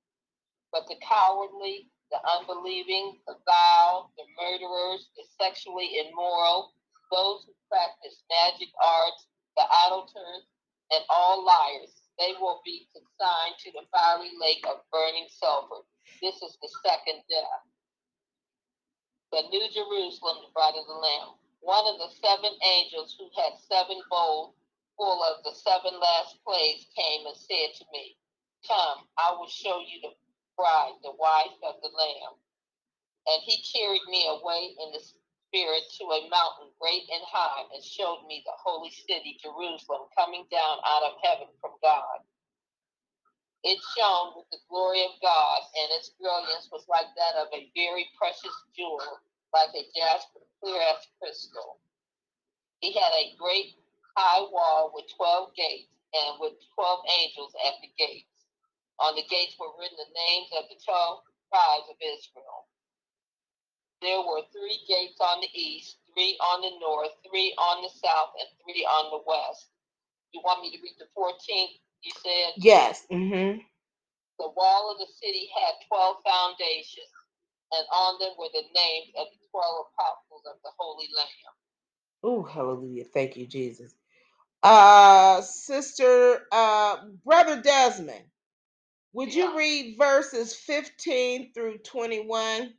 But the cowardly, the unbelieving, the vile, the murderers, the sexually immoral, those who practice magic arts, the idolaters, and all liars, they will be consigned to the fiery lake of burning sulfur. This is the second death. The New Jerusalem, the bride of the Lamb. One of the seven angels who had seven bowls full of the seven last plagues came and said to me, Come, I will show you the bride, the wife of the Lamb. And he carried me away in the spirit to a mountain great and high, and showed me the holy city, Jerusalem, coming down out of heaven from God. It shone with the glory of God, and its brilliance was like that of a very precious jewel, like a jasper, clear as crystal. He had a great high wall with 12 gates and with 12 angels at the gates. On the gates were written the names of the 12 tribes of Israel. There were three gates on the east, three on the north, three on the south, and three on the west. You want me to read the 14th? You said? Yes. Mm-hmm. The wall of the city had 12 foundations, and on them were the names of the 12 apostles of the Holy Lamb. Oh, hallelujah. Thank you, Jesus. Uh, sister, uh, brother Desmond, would you read verses 15 through 21?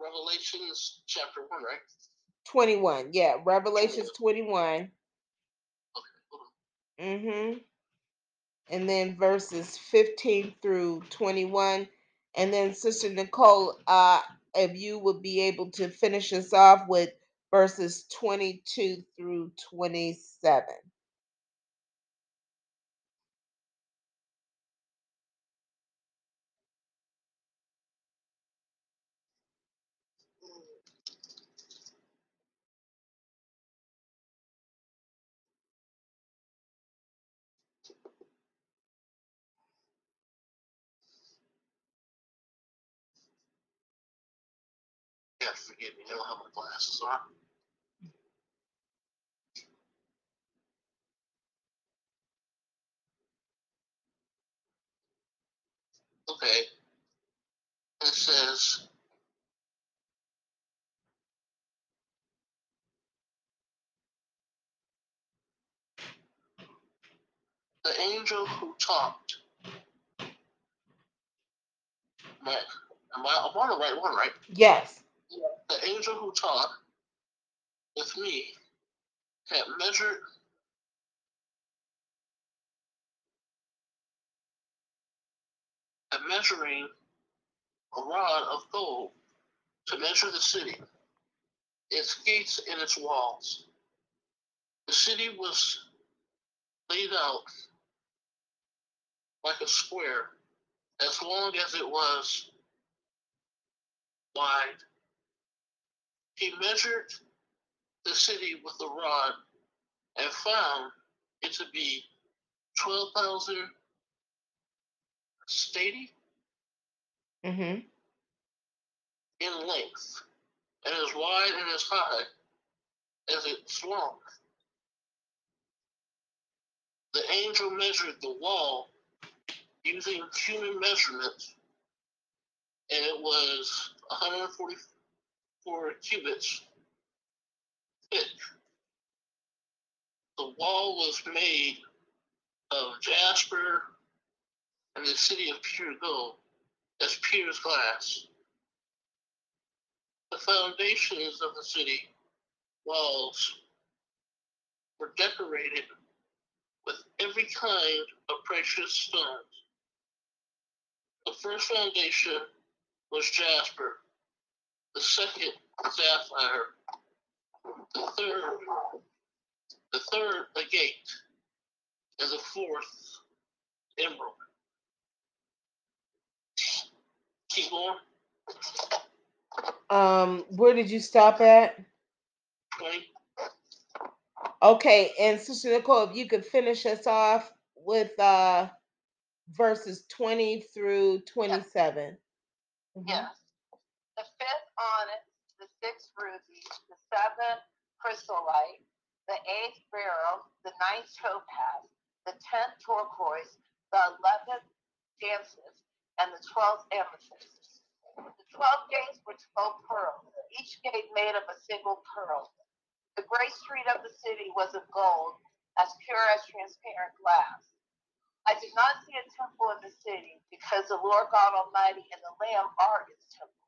Revelations chapter 1, right? 21. Yeah, Revelations 21. Hold on. Mm-hmm. And then verses 15 through 21. And then Sister Nicole, uh, if you would be able to finish us off with verses 22 through 27. Me. I don't have my glasses on. Okay. It says, the angel who talked. Right. Am I, I'm on the right one, right? Yes. The angel who talked with me had measured a measuring a rod of gold to measure the city, its gates and its walls. The city was laid out like a square, as long as it was wide. He measured the city with a rod and found it to be 12,000 stadia Mm-hmm. in length, and as wide and as high as it's long. The angel measured the wall using human measurements, and it was 144 cubits thick. The wall was made of jasper and the city of pure gold, as pure as glass. The foundations of the city walls were decorated with every kind of precious stones. The first foundation was jasper, the second sapphire, the third, the third agate, and the fourth emerald. Keep going. Um, where did you stop at? 20. Okay, and Sister Nicole, if you could finish us off with uh verses 20 through 27. Mhm. Yes. The fifth onyx, the sixth ruby, the seventh chrysolite, the eighth beryl, the ninth topaz, the tenth turquoise, the eleventh jacinth, and the twelfth amethyst. The twelve gates were twelve pearls, each gate made of a single pearl. The great street of the city was of gold, as pure as transparent glass. I did not see a temple in the city because the Lord God Almighty and the Lamb are its temple.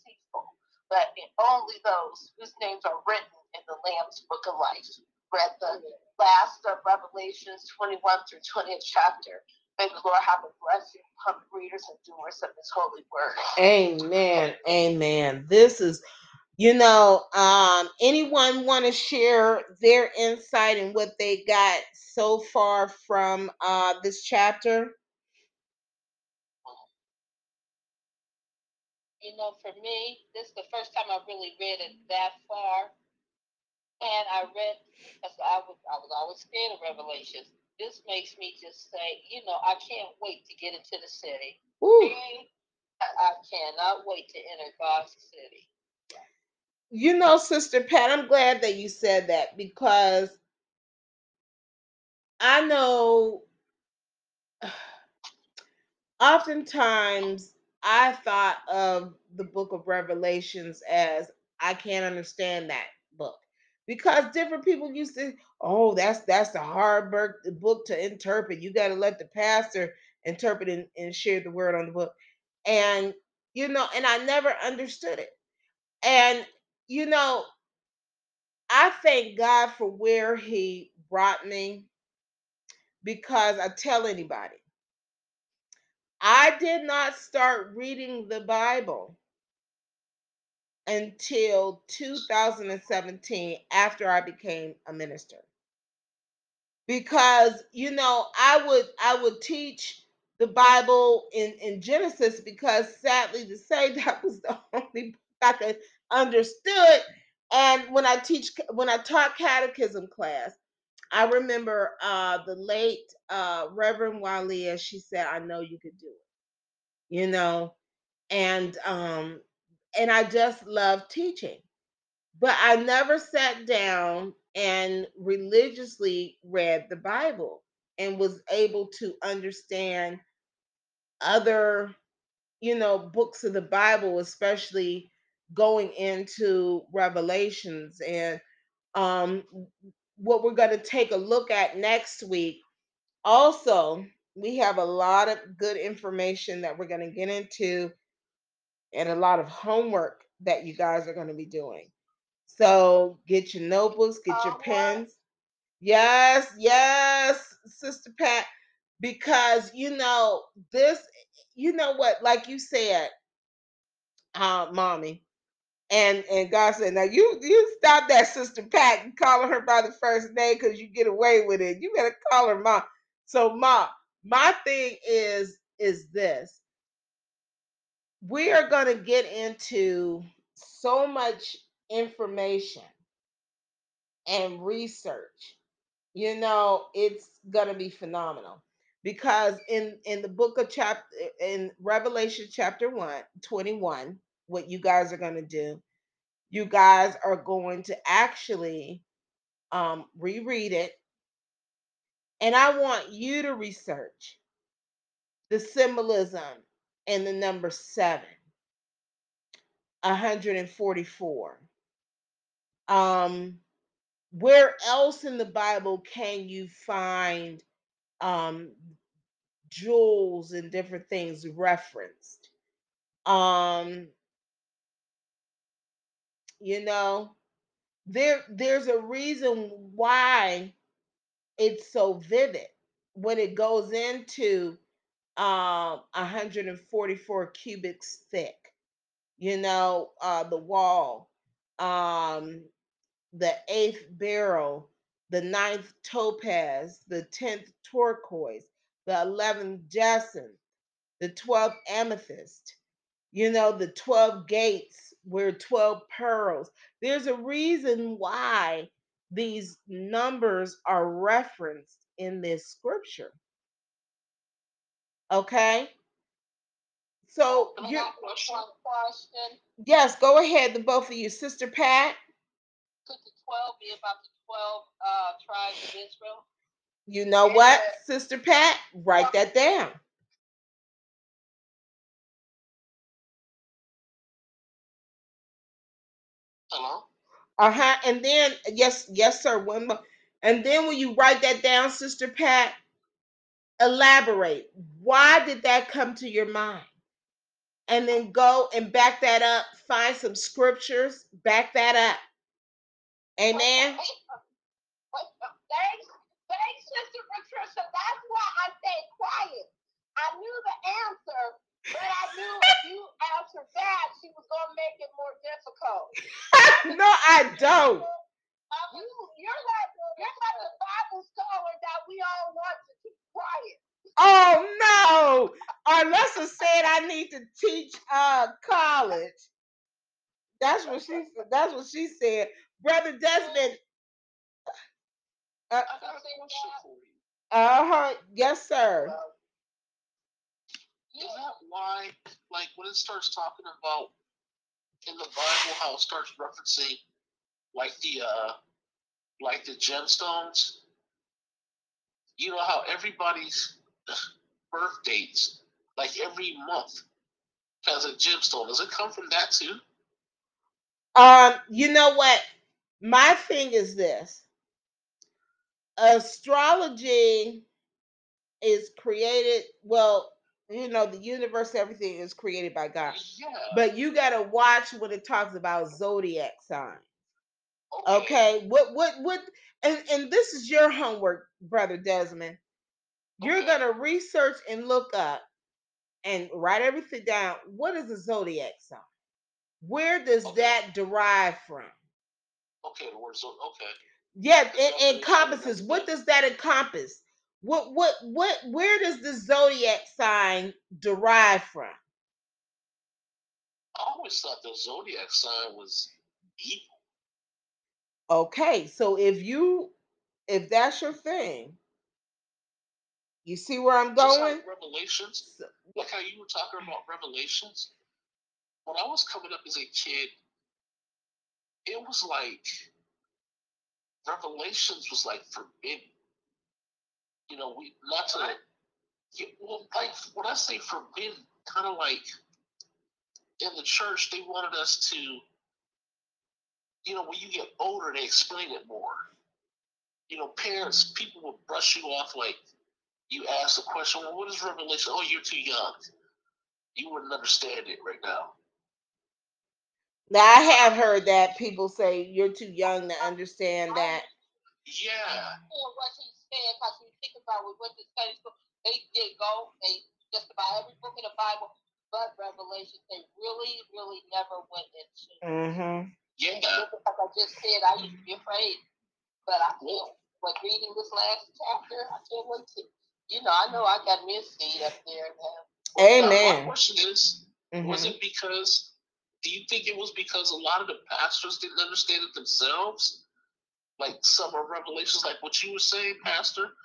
but only those whose names are written in the Lamb's book of life. Read the last of Revelations 21 through 20th chapter. May the Lord have a blessing upon readers and doers of His holy word. Amen. Amen. This is, you know, um, anyone want to share their insight and what they got so far from uh this chapter? You know, for me, this is the first time I've really read it that far. And I read, because I was, I was always scared of Revelations. This makes me just say, you know, I can't wait to get into the city. Ooh. I, I cannot wait to enter God's city. You know, Sister Pat, I'm glad that you said that because I know oftentimes I thought of the book of Revelations as I can't understand that book. Because different people used to, oh, that's that's the hard book, to interpret. You got to let the pastor interpret and, and share the word on the book, and you know, and I never understood it, and you know, I thank God for where He brought me because I tell anybody I did not start reading the Bible until 2017 after I became a minister. Because you know, I would I would teach the Bible in in Genesis because sadly to say that was the only book I could understood and when I teach when I taught catechism class I remember uh, the late uh, Reverend Walia. She said, "I know you could do it," you know, and um, and I just love teaching, but I never sat down and religiously read the Bible and was able to understand other, you know, books of the Bible, especially going into Revelations and um what we're going to take a look at next week. Also, we have a lot of good information that we're going to get into and a lot of homework that you guys are going to be doing. So get your notebooks, get your pens. Yes, yes, Sister Pat, because you know, this, you know what, like you said, uh, mommy, and and God said, now you you stop that sister Pat and calling her by the first name because you get away with it. You better call her mom. So mom, my thing is is this. We are gonna get into so much information and research. You know, it's gonna be phenomenal because in in the book of chapter in Revelation chapter 1, 21, what you guys are gonna do you guys are going to actually um, reread it. And I want you to research the symbolism in the number seven, 144. Um, where else in the Bible can you find um, jewels and different things referenced? Um, you know, there there's a reason why it's so vivid when it goes into um 144 cubics thick you know uh the wall um the eighth beryl the ninth topaz the tenth turquoise the eleventh jacinth the twelfth amethyst you know the 12 gates were 12 pearls there's a reason why these numbers are referenced in this scripture. Okay? So I you ask you one question? yes, go ahead, the both of you. Sister Pat, Could the 12 be about the 12 uh, tribes of Israel? you know what, Sister Pat? Write that down. Hello? Uh-huh. And then yes, yes, sir. One more. And then when you write that down, Sister Pat, elaborate. Why did that come to your mind? And then go and back that up. Find some scriptures, back that up. Amen. Thanks, thanks, Sister Patricia. That's why I stayed quiet. I knew the answer, but I knew if you answered that, she was gonna make it more difficult. no, I don't. You, you're like you're like the Bible scholar that we all want to keep quiet. Oh no! Arlessa said I need to teach uh college. That's what she said. That's what she said. Brother Desmond. Uh I got a question for you. huh. Yes, sir. Is that why, like, when it starts talking about in the Bible how it starts referencing, like the uh, like the gemstones? You know how everybody's birth dates, like every month, has a gemstone. Does it come from that too? Um, you know what? My thing is this. Astrology is created, well, you know, the universe, everything is created by God. Yeah. But you gotta watch when it talks about zodiac signs. Okay, what what what and and this is your homework, brother Desmond. You're Okay. gonna research and look up and write everything down. What is a zodiac sign? Where does Okay. that derive from? Okay, the word so okay. Yeah, it it encompasses. What does that encompass? What what what where does the zodiac sign derive from? I always thought the zodiac sign was evil. Okay, so if you if that's your thing, you see where I'm Just going? like Revelations, like how you were talking mm-hmm. about Revelations. When I was coming up as a kid, it was like Revelations was like forbidden. You know, we not to. Well, like when I say forbidden, kind of like in the church they wanted us to. You know, when you get older, they explain it more. You know, parents, people will brush you off like you ask the question, well, what is Revelation? Oh, you're too young. You wouldn't understand it right now. Now I have heard that people say you're too young to understand that. Yeah. what he said because when you think about we went to Sunday school, they did go, they just about every book in the Bible, but Revelation, they really, really never went into. Mm-hmm. Yeah. Like I just said, I used to be afraid, but I feel like reading this last chapter, I can't wait to. You know, I know I got me a seat up there now. Now, Amen. my question is, was Mhm. it because, do you think it was because a lot of the pastors didn't understand it themselves? Like some of Revelations, like what you were saying, Pastor?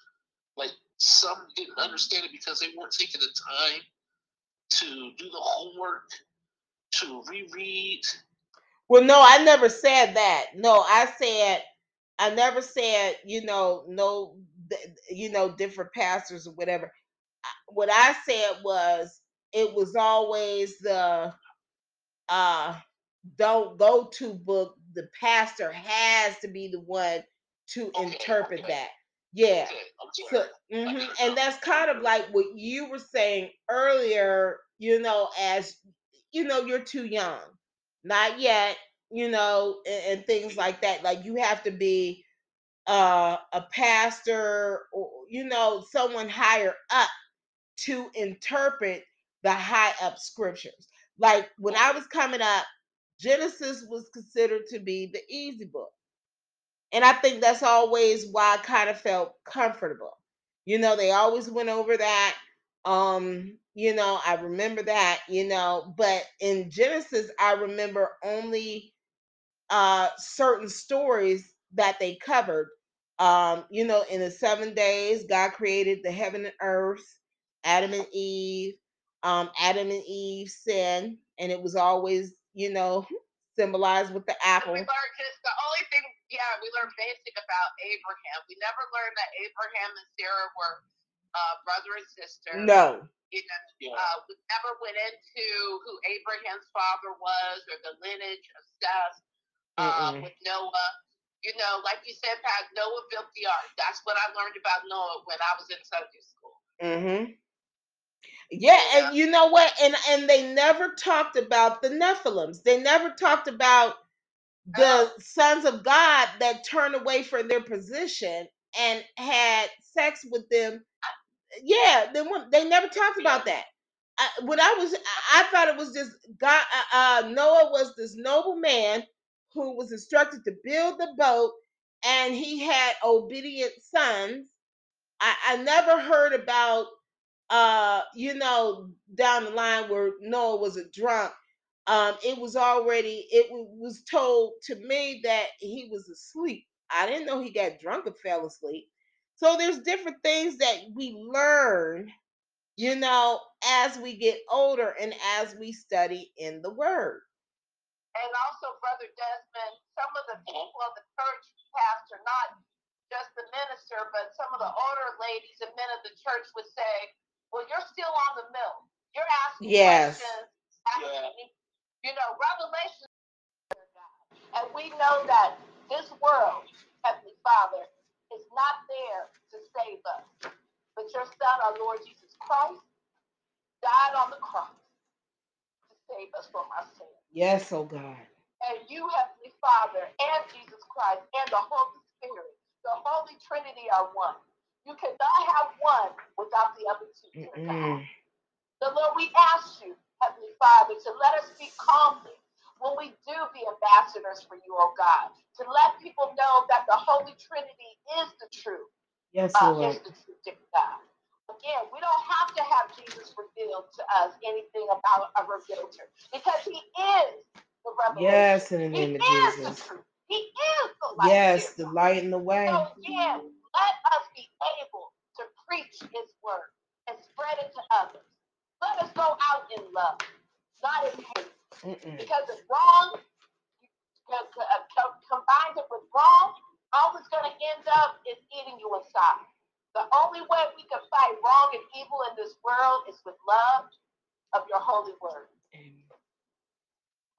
Like some didn't understand it because they weren't taking the time to do the homework, to reread. Well, no, I never said that. No, I said I never said you know no you know different pastors or whatever. What I said was it was always the uh don't go to book. The pastor has to be the one to Okay, interpret okay. that. Yeah. So, sorry. mhm, get it now. and that's kind of like what you were saying earlier, you know, as you know, you're too young, not yet, you know, and, and things like that. Like you have to be uh, a pastor or, you know, someone higher up to interpret the high up scriptures. Like when I was coming up, Genesis was considered to be the easy book. And I think that's always why I kind of felt comfortable. You know, they always went over that. Um, you know, I remember that, you know, but in Genesis, I remember only uh certain stories that they covered. Um, you know, in the seven days, God created the heaven and earth, Adam and Eve, um, Adam and Eve sin, and it was always, you know, symbolized with the apple. We learned just the only thing, yeah, we learned basic about Abraham. We never learned that Abraham and Sarah were uh, brother and sister. No. You know, Yeah. uh, we never went into who Abraham's father was or the lineage of Seth uh, Mm-mm. with Noah. You know, like you said, Pat, Noah built the ark. That's what I learned about Noah when I was in Sunday school. Mm-hmm. Yeah, Yeah. and you know what? And and they never talked about the Nephilims. They never talked about the Oh. sons of God that turned away from their position and had sex with them. Yeah, they they never talked about that. I, when I was, I thought it was just God. Uh, uh, Noah was this noble man who was instructed to build the boat, and he had obedient sons. I, I never heard about, uh, you know, down the line where Noah was a drunk. Um, it was already, it was told to me that he was asleep. I didn't know he got drunk and fell asleep. So there's different things that we learn you know, as we get older and as we study in the Word. And also, Brother Desmond, some of the people of the church pastor, not just the minister, but some of the older ladies and men of the church would say, Well, you're still on the mill. You're asking yes. questions. Asking, yeah. You know, Revelation. And we know that this world, Heavenly Father, is not there to save us. But your Son, our Lord Jesus Christ died on the cross to save us from our sins. Yes, oh God. And you, Heavenly Father, and Jesus Christ, and the Holy Spirit, the Holy Trinity are one. You cannot have one without the other two. The Lord, we ask you, Heavenly Father, to let us speak calmly when we do be ambassadors for you, oh God, to let people know that the Holy Trinity is the truth. Yes, Lord. Uh, is the truth, God. Again, we don't have to have Jesus revealed to us anything about a revealer because he is the revelation. Yes, in the name he of Jesus. The he is the light. Yes, the light in the way. So again, let us be able to preach his word and spread it to others. Let us go out in love, not in hate. Mm-mm. Because if wrong uh, combines it with wrong, all it's going to end up is eating you inside. The only way we can fight wrong and evil in this world is with love of your holy word. Amen.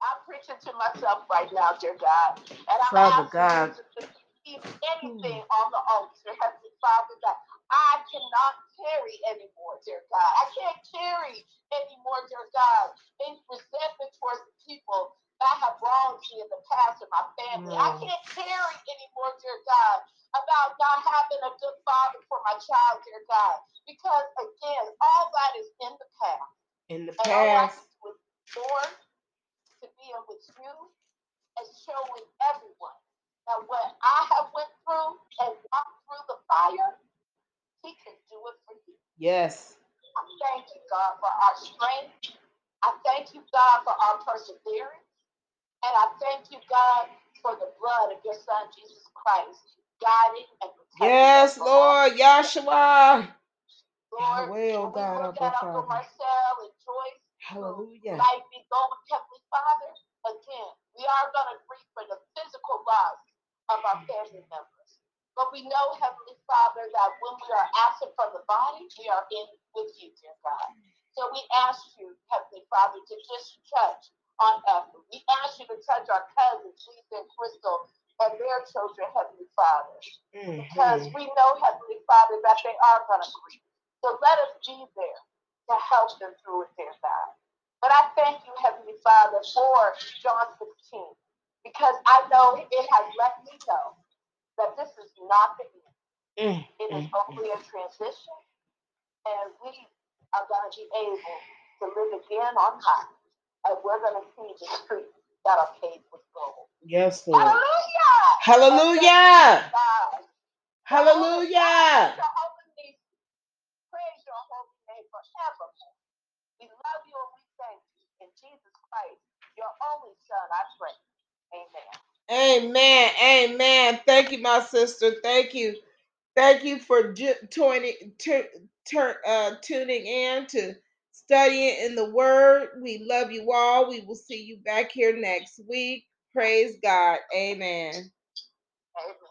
I'm preaching to myself right now, dear God. And I'm Father God. to keep anything on the altar, Heavenly Father, that I cannot carry anymore, dear God. I can't carry anymore, dear God, any resentment towards the people that have wronged me in the past in my family. I mm. can't carry anymore, dear God, about not having a good father for my child, dear God. Because again, all that is in the past. In the past. with Lord to be with you and showing everyone that what I have went through and walked through the fire, he can do it for you. Yes. I thank you, God, for our strength. I thank you, God, for our perseverance. And I thank you, God, for the blood of your son, Jesus Christ, guiding and protecting Yes, Lord, Yahshua. Lord, oh God, we look at Uncle Marcel and Joyce. Hallelujah. Life be going, Heavenly Father. Again, we are going to grieve for the physical loss of our family members. But we know, Heavenly Father, that when we are absent from the body, we are in with you, dear God. So we ask you, Heavenly Father, to just touch on us. We ask you to touch our cousins, Lisa and Crystal, and their children, Heavenly Father. Mm-hmm. Because we know, Heavenly Father, that they are going to grieve. So let us be there to help them through it, dear God. But I thank you, Heavenly Father, for John 16, because I know it has let me know that this is not the end. Mm-hmm. It is mm-hmm. only a transition, and we are going to be able to live again on high, and we're going to see the streets that are paved with gold. Yes, Lord. Hallelujah. Hallelujah. Hallelujah. Praise your holy name forevermore. We love you and we thank you. In Jesus Christ, your only Son, I pray. Amen. Amen. Amen. Thank you, my sister. Thank you. Thank you for tuning, uh, tuning in to studying in the Word. We love you all. We will see you back here next week. Praise God. Amen. Amen.